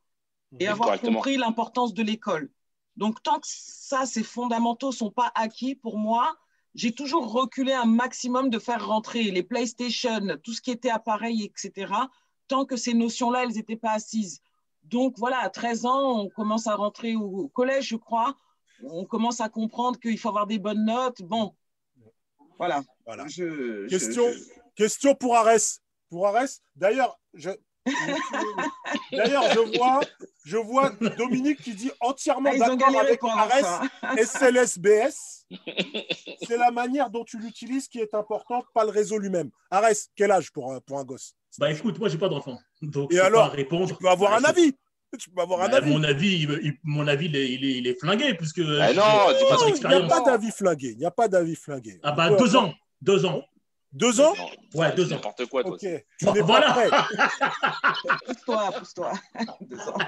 et avoir compris l'importance de l'école. Donc, tant que ça, ces fondamentaux ne sont pas acquis, pour moi, j'ai toujours reculé un maximum de faire rentrer les PlayStation, tout ce qui était appareil, etc., tant que ces notions-là, elles n'étaient pas assises. Donc, voilà, à 13 ans, on commence à rentrer au collège, je crois. On commence à comprendre qu'il faut avoir des bonnes notes. Bon, voilà. Voilà. Je- Question, je- question pour Arès. Pour Arès, d'ailleurs, je, d'ailleurs, je vois, je vois Dominique qui dit entièrement Ah, d'accord avec ça. SLSBS, c'est la manière dont tu l'utilises qui est importante, pas le réseau lui-même. Arès, quel âge pour un, pour un gosse? Bah écoute, moi, j'ai pas d'enfant. Donc, Et je peux alors, pas répondre. Tu peux avoir Bah, un avis. Tu peux avoir un Bah, avis. Mon avis, il- il- mon avis, il est, il est- il est flingué puisque. Ah non, pas. Il n'y a pas d'avis flingué. Il n'y a pas d'avis flingué. Ah bah deux ans, deux ans. Deux ans Ouais, deux ans. N'importe quoi, toi. Ok. Tu Bon, n'es pas voilà. prêt. Pousse-toi, pousse-toi. Deux ans.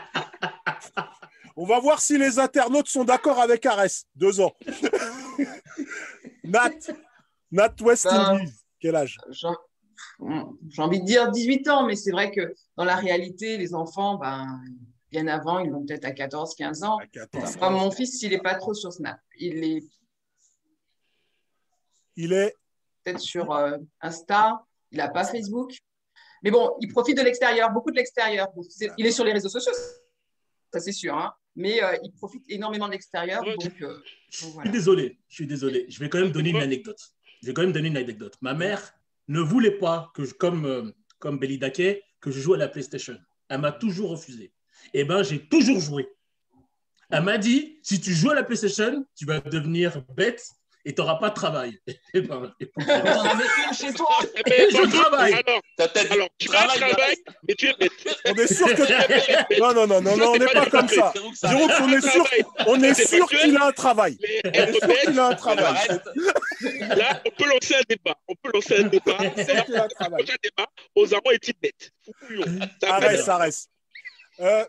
On va voir si les internautes sont d'accord avec Arès. Deux ans. Nat. Nat West Ben, Indies. Quel âge J'ai j'ai envie de dire 18 ans, mais c'est vrai que dans la réalité, les enfants, ben, bien avant, ils l'ont peut-être à 14, 15 ans. À 14. Enfin, mon fils, il n'est pas trop sur Snap. Il est Il est. peut-être sur euh, Insta, il n'a pas Facebook. Mais bon, il profite de l'extérieur, beaucoup de l'extérieur. Il est sur les réseaux sociaux, ça c'est sûr, hein. mais euh, il profite énormément de l'extérieur. Euh, Je suis désolé, je suis désolé. Je vais quand même donner une anecdote. Je vais quand même donner une anecdote. Ma mère ne voulait pas que je, comme, comme Belly Daquet, que je joue à la PlayStation. Elle m'a toujours refusé. Eh ben, j'ai toujours joué. Elle m'a dit, si tu joues à la PlayStation, tu vas devenir bête et tu n'auras pas de travail. Ben, une chez toi. Je travaille. Alors, alors, tu as un travail, travail, mais tu es bête. On est sûr que. Non, non, non, non, non on n'est pas comme ça. Jérôme, on est sûr, on est sûr qu'il a un travail. On est sûr qu'il a un travail. là, on peut lancer un débat. On peut lancer un débat. C'est un débat. Est-il bête? Arrête, fait- ça reste. Euh,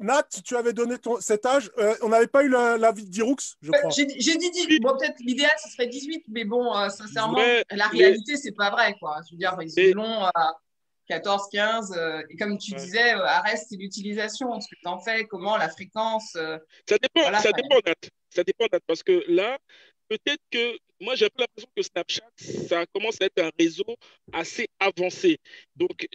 Nat, tu avais donné ton, cet âge. Euh, on n'avait pas eu la- l'avis de Diroux, je crois. J'ai dit 18. Bon, peut-être l'idéal, ce serait 18, mais bon, euh, sincèrement, la mais- réalité, c'est pas vrai. Quoi. Je veux dire, ils Mais- l'ont à 14, 15. euh, et comme tu Ouais. disais, euh, arrête, c'est l'utilisation. Ce que tu en fais, comment, la fréquence. euh, Ça dépend, Voilà, ça dépend, Nat. Ça dépend, Nat, parce que là, peut-être que moi, j'ai un peu l'impression que Snapchat, ça commence à être un réseau assez avancé. Donc,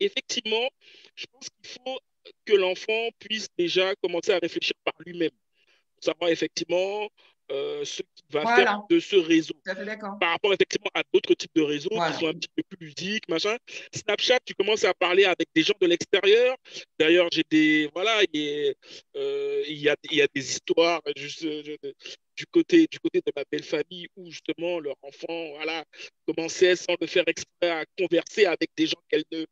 effectivement, je pense qu'il faut que l'enfant puisse déjà commencer à réfléchir par lui-même, pour savoir effectivement euh, ce qu'il va Voilà. faire de ce réseau par rapport effectivement à d'autres types de réseaux Voilà. qui sont un petit peu plus ludiques, machin. Snapchat, tu commences à parler avec des gens de l'extérieur. D'ailleurs, j'ai des voilà, euh, il y a y a des histoires juste euh, du côté du côté de ma belle famille où justement leur enfant voilà commençait sans le faire exprès à converser avec des gens qu'elle ne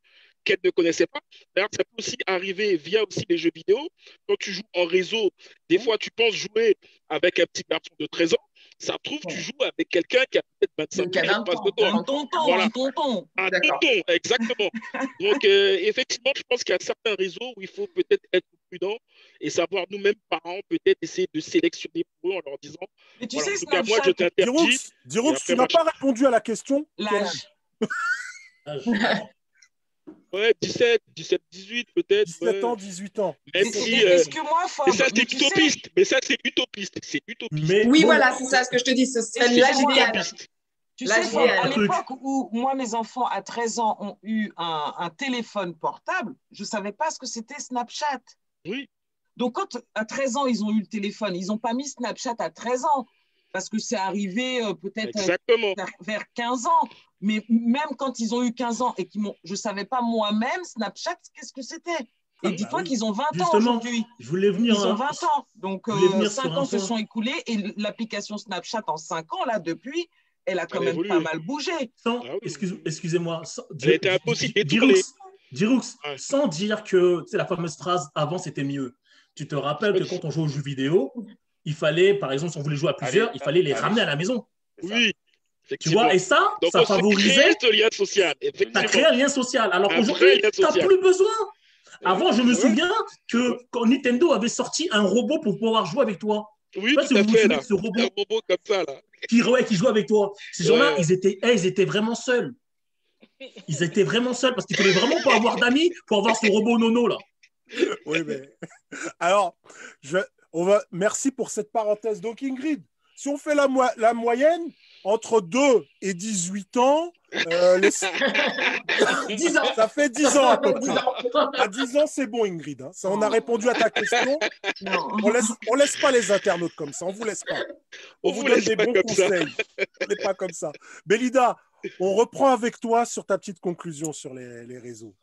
qu'elle ne connaissait pas. D'ailleurs, ça peut aussi arriver via aussi les jeux vidéo. Quand tu joues en réseau, des fois tu penses jouer avec un petit garçon de 13 ans, ça se trouve, tu joues avec quelqu'un qui a peut-être 25 Qui a ans en 20 face de toi. Un tonton, Voilà. un tonton. Un tonton, exactement. Donc, euh, effectivement, je pense qu'il y a certains réseaux où il faut peut-être être prudent et savoir nous-mêmes, parents, peut-être essayer de sélectionner pour eux en leur disant Mais tu voilà, sais, en tout cas, moi, je t'interdis. Diroux, tu n'as pas répondu à la question. L'âge. Ouais, 17, 17, 18, peut-être. 17 ouais. ans, 18 ans. Même Mais- si. euh, que moi, Fab, mais ça, mais c'est tu sais- utopiste. Mais ça, c'est utopiste. C'est utopiste. Mais Oui, bon, voilà, c'est ça ce que je te dis. Ce serait Excuse-moi, l'âge idéal. Utopiste. Tu Là, sais, à l'époque où moi, mes enfants à 13 ans ont eu un, un téléphone portable, je ne savais pas ce que c'était Snapchat. Oui. Donc, quand à 13 ans, ils ont eu le téléphone, ils n'ont pas mis Snapchat à 13 ans, parce que c'est arrivé euh, peut-être euh, Exactement. vers, vers 15 ans. Mais même quand ils ont eu 15 ans et qu'ils m'ont, je ne savais pas moi-même Snapchat, qu'est-ce que c'était? Et Ah, dis-toi bah oui. qu'ils ont 20 ans Justement, aujourd'hui. je voulais Ils venir. ont hein, 20 ans. Donc, euh, venir 5 sur un ans se sont écoulés et l'application Snapchat en 5 ans, là, depuis, elle a quand Elle même évolué. pas mal bougé. sans, Ah oui. excuse, excusez-moi, Elle était impossible. Diroux, Ouais. sans dire que tu sais, la fameuse phrase avant c'était mieux. Tu te rappelles que quand on jouait aux jeux vidéo, il fallait, par exemple, si on voulait jouer à plusieurs, Allez, il fallait les allez. ramener à la maison. Oui. Tu vois, et ça, Donc, ça crée favorisait, ce lien social. tu as Effectivement. créé un lien social. Alors lien tu n'as plus besoin. Avant, je me souviens que quand Nintendo avait sorti un robot pour pouvoir jouer avec toi, Oui, Je sais tout si à vous fait, ce robot. Un robot comme ça, là. qui, ouais, qui jouait avec toi. Ces gens-là, ils, étaient, eh, ils étaient vraiment seuls. Ils étaient vraiment seuls parce qu'il fallait vraiment pas avoir d'amis pour avoir ce robot nono là. Oui, mais. Alors, je... on va... Merci pour cette parenthèse. Donc, Ingrid, si on fait la, mo- la moyenne entre 2 et 18 ans, euh, les- 10 ans. ça fait 10 ans à peu 10 près. ans. À 10 ans, c'est bon, Ingrid. hein. Ça, on a répondu à ta question. Non. On laisse, on laisse pas les internautes comme ça. On vous laisse pas. On, On vous vous donne laisse des pas bons comme ça. conseils. On n'est pas comme ça. Bélida, on reprend avec toi sur ta petite conclusion sur les, les réseaux.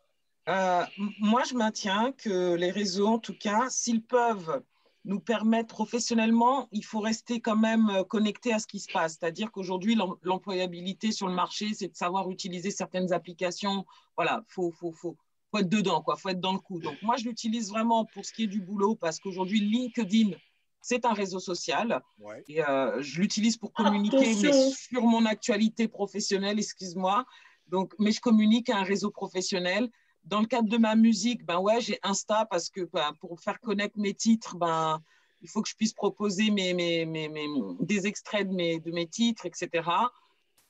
Euh, moi, je maintiens que les réseaux, en tout cas, s'ils peuvent nous permettre professionnellement, il faut rester quand même euh, connecté à ce qui se passe. C'est-à-dire qu'aujourd'hui, l'em- l'employabilité sur le marché, c'est de savoir utiliser certaines applications. Voilà, faut, faut, faut, faut être dedans, quoi. Faut être dans le coup. Donc, moi, je l'utilise vraiment pour ce qui est du boulot parce qu'aujourd'hui, LinkedIn, c'est un réseau social. Ouais. Et euh, je l'utilise pour communiquer mais sur mon actualité professionnelle, excuse-moi. Donc, mais je communique à un réseau professionnel. Dans le cadre de ma musique, ben ouais, j'ai Insta parce que ben, pour faire connaître mes titres, ben, il faut que je puisse proposer mes, mes, mes, mes- des extraits de mes, de mes titres, etc.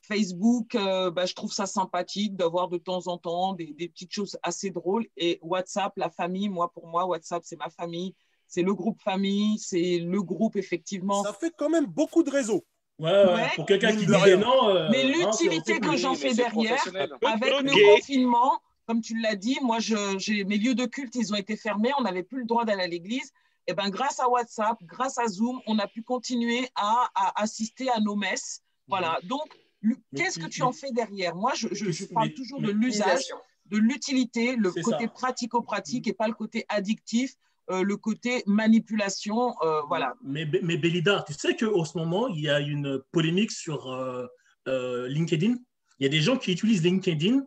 Facebook, euh, ben, je trouve ça sympathique d'avoir de temps en temps des, des petites choses assez drôles. Et WhatsApp, la famille, moi, pour moi, WhatsApp, c'est ma famille. C'est le groupe famille, c'est le groupe, effectivement. Ça fait quand même beaucoup de réseaux. Ouais. Pour quelqu'un qui dit noms. euh, Mais hein, l'utilité que j'en fais derrière, avec le confinement, comme tu l'as dit, moi, je, j'ai, mes lieux de culte, ils ont été fermés, on n'avait plus le droit d'aller à l'église. Et ben, grâce à WhatsApp, grâce à Zoom, on a pu continuer à, à assister à nos messes. Voilà. Donc, le- Mais qu'est-ce que tu en fais derrière? Moi, je, je, je Mais- parle toujours de l'usage, de l'utilité, le côté pratico-pratique et pas le côté addictif, euh, le côté manipulation. euh, voilà. Mais, mais Bélida, tu sais qu'en ce moment, il y a une polémique sur euh, LinkedIn. Il y a des gens qui utilisent LinkedIn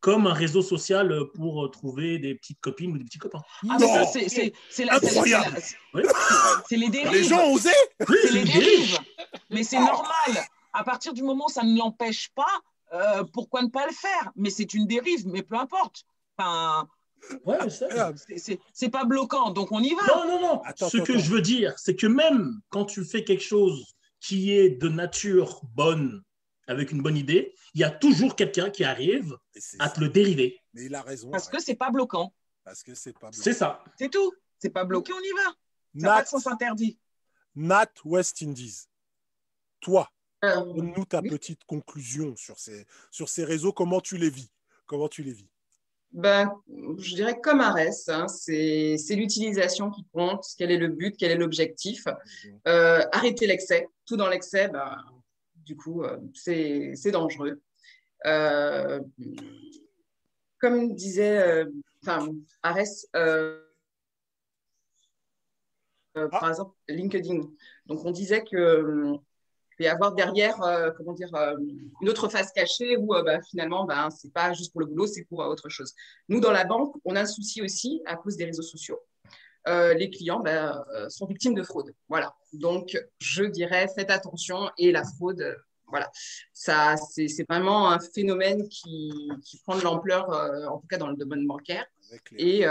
comme un réseau social pour euh, trouver des petites copines ou des petits copains. Ah, mais ça, c'est, la, c'est les dérives. Les gens ont osé Oui, c'est les une dérive. dérives. Mais c'est normal. À partir du moment où ça ne l'empêche pas, euh, pourquoi ne pas le faire? Mais c'est une dérive, mais peu importe. Enfin, Ouais, c'est- pas bloquant, donc on y va. Non, non, non. Attends, Ce attends, que attends. je veux dire, c'est que même quand tu fais quelque chose qui est de nature bonne, avec une bonne idée, il y a toujours quelqu'un qui arrive à ça. te le dériver. Mais il a raison. Parce ouais. que c'est pas bloquant. Parce que c'est pas C'est ça. C'est tout. C'est pas bloqué, on y va. Ça pas Nat, de sens interdit. Nat West Indies. Toi, Euh, donne-nous ta oui. petite conclusion sur ces, sur ces réseaux. Comment tu les vis? Comment tu les vis? Ben, je dirais comme Arès, hein, c'est c'est l'utilisation qui compte, quel est le but, quel est l'objectif. Euh, arrêter l'excès, tout dans l'excès, ben, du coup, euh, c'est dangereux. Euh, comme disait euh, enfin, Arès, euh, Ah. par exemple, LinkedIn. Donc, on disait que il y avoir derrière, euh, comment dire, euh, une autre face cachée où euh, bah, finalement, bah, c'est pas juste pour le boulot, c'est pour autre chose. Nous, dans la banque, on a un souci aussi à cause des réseaux sociaux. Euh, les clients bah, euh, sont victimes de fraude. Voilà. Donc, je dirais, faites attention et la fraude, euh, voilà, ça, c'est vraiment un phénomène qui, qui prend de l'ampleur, en tout cas dans le domaine bancaire. les- Et,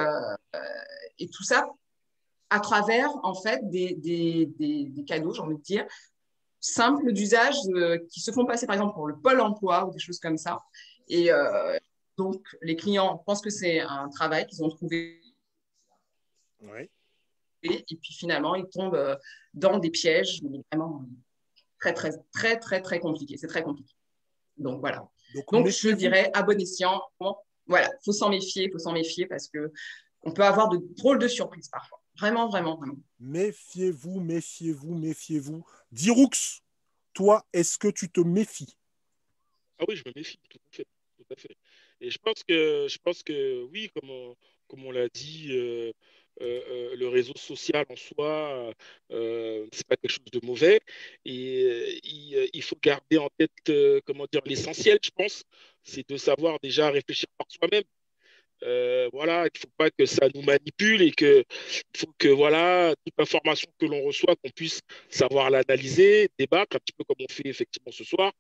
et tout ça à travers, en fait, des, des, des, des cadeaux, j'ai envie de dire, simples d'usage qui se font passer, par exemple, pour le pôle emploi ou des choses comme ça. Et donc, les clients pensent que c'est un travail qu'ils ont trouvé. Ouais. Et, et puis finalement, ils tombent euh, dans des pièges, mais vraiment très, très, très, très, très compliqués. C'est très compliqué. Donc, voilà. Donc, Donc, je dirais, à bon escient, bon, voilà, faut s'en méfier, faut s'en méfier parce que on peut avoir de drôles de surprises parfois. Vraiment, vraiment, vraiment. Méfiez-vous, méfiez-vous, méfiez-vous. Diroux, toi, est-ce que tu te méfies? Ah oui, je me méfie, tout à fait. Tout à fait. Et je pense que, je pense que oui, comme on, comme on l'a dit, euh, euh, euh, le réseau social en soi, euh, c'est pas quelque chose de mauvais. Et euh, il, faut garder en tête, euh, comment dire, l'essentiel, je pense, c'est de savoir déjà réfléchir par soi-même. Euh, voilà, il ne faut pas que ça nous manipule et que faut que voilà toute information que l'on reçoit, qu'on puisse savoir l'analyser, débattre un petit peu comme on fait effectivement ce soir.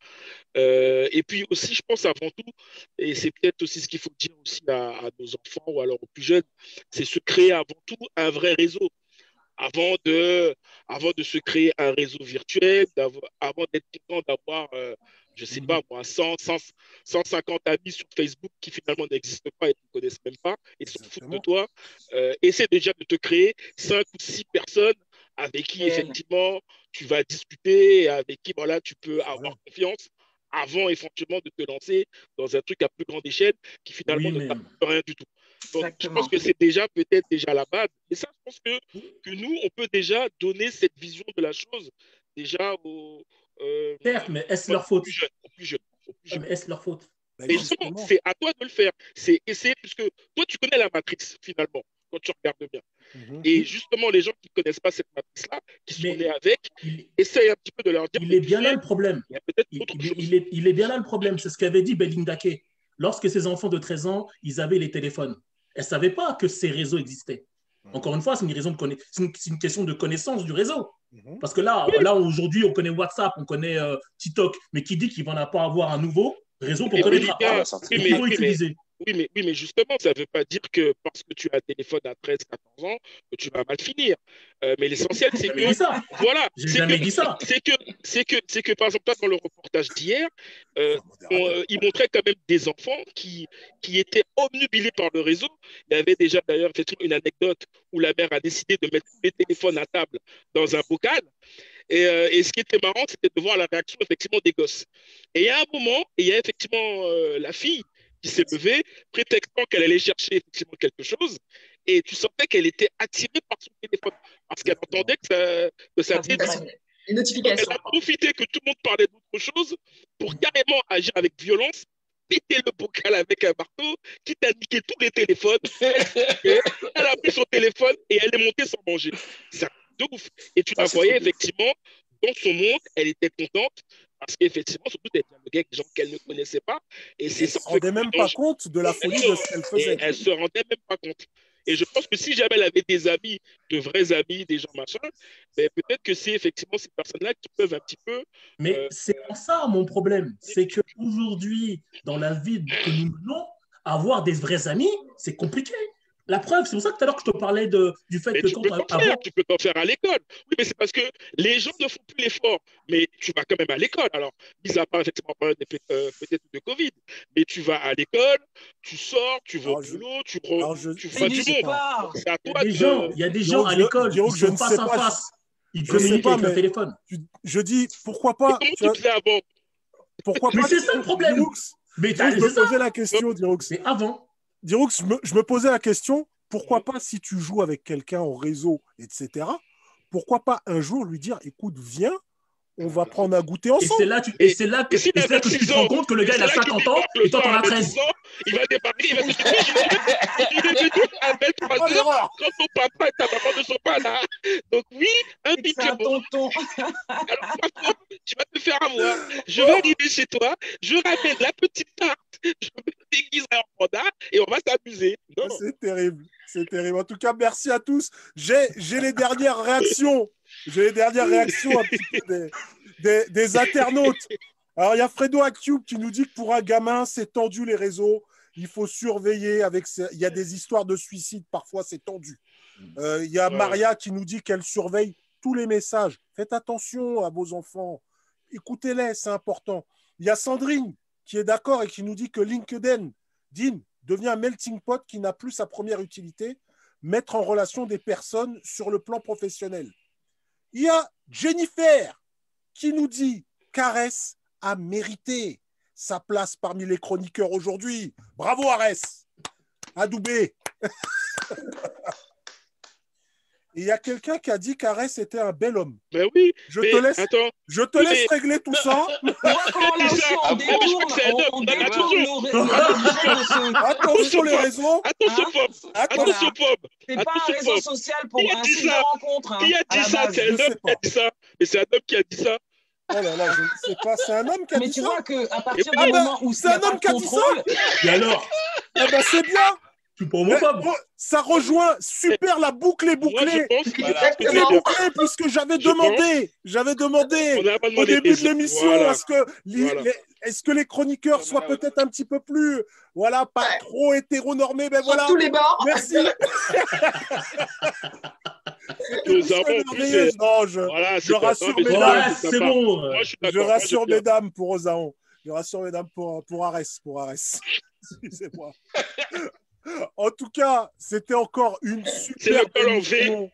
Euh, et puis aussi, je pense avant tout, et c'est peut-être aussi ce qu'il faut dire aussi à, nos enfants ou alors aux plus jeunes, c'est se créer avant tout un vrai réseau. Avant de, avant de se créer un réseau virtuel, avant d'être content d'avoir, euh, je sais pas moi, 100, 100, 150 amis sur Facebook qui finalement n'existent pas et ne connaissent même pas et s'en foutent de toi, euh, essaie déjà de te créer 5 ou 6 personnes avec qui effectivement tu vas discuter, et avec qui voilà, tu peux avoir confiance avant éventuellement de te lancer dans un truc à plus grande échelle qui finalement Oui, ne t'apporte rien du tout. Donc, je pense que c'est déjà peut-être déjà la base. Et ça, je pense que, que nous, on peut déjà donner cette vision de la chose déjà aux, euh, Certes, mais est-ce leur faute Est-ce leur faute? Bah, Mais justement. justement, c'est à toi de le faire. C'est essayer, puisque toi, tu connais la matrice, finalement, quand tu regardes bien. Mhm. Et justement, les gens qui ne connaissent pas cette matrice-là, qui sont Mais- nés avec, il, essayent un petit peu de leur dire il est bien là le problème. Il y a peut-être Il, autre il est, chose. il est- il est bien là le problème. C'est ce qu'avait dit Belinda Kay. Lorsque ses enfants de 13 ans, ils avaient les téléphones. Elle ne savait pas que ces réseaux existaient. Encore une fois, c'est une, raison de conna- c'est une, c'est une question de connaissance du réseau. Mhm. Parce que là, là aujourd'hui, on connaît WhatsApp, on connaît euh, TikTok, mais qui dit qu'il va en pas avoir un nouveau réseau qu'on Mais connaîtra les gars, pas mais- qu'il faut oui, mais- utiliser? Oui, mais, oui, mais justement, ça ne veut pas dire que parce que tu as un téléphone à 13, 14 ans, que tu vas mal finir. Euh, mais l'essentiel, c'est que. ça. Voilà. C'est que-. C'est que, c'est que, c'est que, par exemple, là, dans le reportage d'hier, euh, on, euh, il montrait quand même des enfants qui, qui étaient omnubilés par le réseau. Il y avait déjà d'ailleurs une anecdote où la mère a décidé de mettre tous les téléphones à table dans un bocal. Et, euh, et ce qui était marrant, c'était de voir la réaction effectivement des gosses. Et il y a un moment, et il y a effectivement euh, la fille qui s'est levée, prétextant qu'elle allait chercher effectivement quelque chose. Et tu sentais qu'elle était attirée par son téléphone parce qu'elle entendait que ça, que ça. Une notification. elle a profité que tout le monde parlait d'autre chose pour carrément agir avec violence, péter le bocal avec un marteau, quitte à niquer tous les téléphones. Elle a pris son téléphone et elle est montée sans manger. C'est un truc de ouf. Et tu la c'est voyais effectivement dans son monde, elle était contente parce qu'effectivement, surtout, dialoguait avec des gens qu'elle ne connaissait pas. Et c'est Elle ça se rendait même pas compte de la folie de ce qu'elle et faisait. elle se rendait même pas compte. Et je pense que si jamais elle avait des amis, de vrais amis, des gens machin, ben peut-être que c'est effectivement ces personnes-là qui peuvent un petit peu. Mais Euh, c'est ça mon problème. C'est qu'aujourd'hui, dans la vie que nous menons, avoir des vrais amis, c'est compliqué. La preuve, c'est pour ça que tout à l'heure que je te parlais de, du fait Mais que tu quand peux t'en avant, faire, tu peux t'en faire à l'école. Oui, mais c'est parce que les gens ne font plus l'effort. Mais tu vas quand même à l'école. Alors, mis à part effectivement en période de- euh, peut-être de Covid, mais tu vas à l'école, tu sors, tu vas au boulot, tu, re- je- tu vois du monde. C'est à il y toi a des de. gens, il y a des gens à l'école, je sont ne face à pas, face. Ils communiquent pas, avec mais- téléphone. Je, je dis pourquoi Mais pas comment tu vois, tu faisais avant Pourquoi Mais pas c'est ça le problème. Mais je me posais la question, Diroux. C'est avant. Diroux, je me, je me posais la question, pourquoi pas si tu joues avec quelqu'un au réseau, etc., pourquoi pas un jour lui dire, écoute, viens, on va prendre à goûter Et ensemble. c'est là, tu- et c'est là que, Et s'il et a c'est là que tu 26 te rends compte que le gars, il a C'est là que 50 tu ans et toi, t'en as à 13. 26 ans, Il va débarquer, il va te dire Je l'ai vu à 23 heures l'erreur quand ton papa et ta maman ne sont pas là. Donc, oui, un un pigeon. tonton. Alors, par contre, tu vas te faire avoir. Je vais arriver chez toi, je ramène la petite tarte, je me déguise en panda et on va s'amuser. C'est terrible, c'est terrible. En tout cas, merci à tous. J'ai j'ai les dernières réactions. J'ai les dernières réactions un petit peu des, des- des internautes. Alors, il y a Fredo Acube qui nous dit que pour un gamin, c'est tendu les réseaux. Il faut surveiller. Avec Il y a des histoires de suicide, parfois c'est tendu. Euh, Il y a. Maria qui nous dit qu'elle surveille tous les messages. Faites attention à vos enfants. Écoutez-les, c'est important. Il y a Sandrine qui est d'accord et qui nous dit que LinkedIn Dean, devient un melting pot qui n'a plus sa première utilité, mettre en relation des personnes sur le plan professionnel. Il y a Jennifer qui nous dit Caresse a mérité sa place parmi les chroniqueurs aujourd'hui. Bravo Arès Adoubé il y a quelqu'un qui a dit qu'Arès était un bel homme. ben oui, Je mais te laisse, attends, je te laisse mais- régler tout ça. Tu Ah, mais attention. les réseaux. attention, Hein Pomme, Attention. attention, Pomme. C'est pas un Attention, réseau social pour a un site de rencontre. hein, Qui a dit ça. C'est un homme qui a dit ça. Et c'est un homme qui a dit ça. Oh là là, je ne sais pas. C'est un homme qui a Mais dit tu ça. vois qu'à partir Ah du ben, moment où c'est un homme qui a dit ça Et alors? Eh ben c'est bien. Pas homophobe bon, ça rejoint super la boucle est bouclée. Voilà. est puisque j'avais demandé, j'avais demandé au début de l'émission Voilà. que Voilà. est-ce que les chroniqueurs soient peut-être un petit peu plus, voilà, pas Ouais. trop hétéronormés. Ben Sur voilà. tous les bords. Merci. Nous avons Non, je, rassure non, mais mes c'est bon. Moi, je. Moi, rassure mesdames pour Osaon. Je rassure mesdames pour, pour Arès. Pour Arès. Excusez-moi. En tout cas, c'était encore une C'est super le col en V. émission.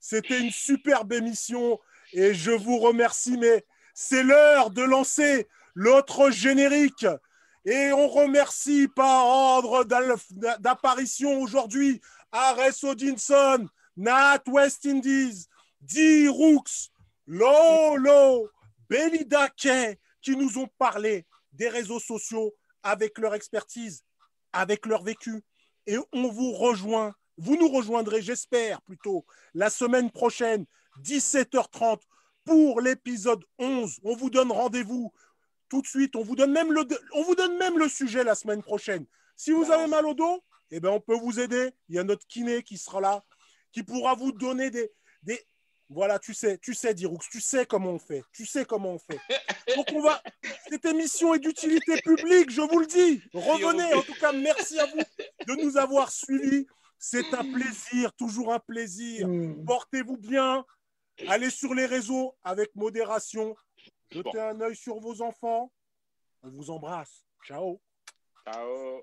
C'était une superbe émission et je vous remercie. Mais c'est l'heure de lancer l'autre générique. Et on remercie par ordre d'apparition aujourd'hui Ares Odinson, Nat West Indies, D. Rooks, Lolo, Belida Kay, qui nous ont parlé des réseaux sociaux avec leur expertise, avec leur vécu. Et on vous rejoint, vous nous rejoindrez, j'espère plutôt, la semaine prochaine, 17h30, pour l'épisode 11. On vous donne rendez-vous tout de suite. On vous donne même le, sujet la semaine prochaine. Si vous avez mal au dos, eh ben, on peut vous aider. Il y a notre kiné qui sera là, qui pourra vous donner des... Voilà, tu sais, tu sais, Diroux, tu sais comment on fait. Tu sais comment on fait. Donc, on va. Cette émission est d'utilité publique, je vous le dis. Revenez. En tout cas, merci à vous de nous avoir suivis. C'est un plaisir, toujours un plaisir. Mm. Portez-vous bien. Allez sur les réseaux avec modération. Jetez un œil sur vos enfants. On vous embrasse. Ciao. Ciao.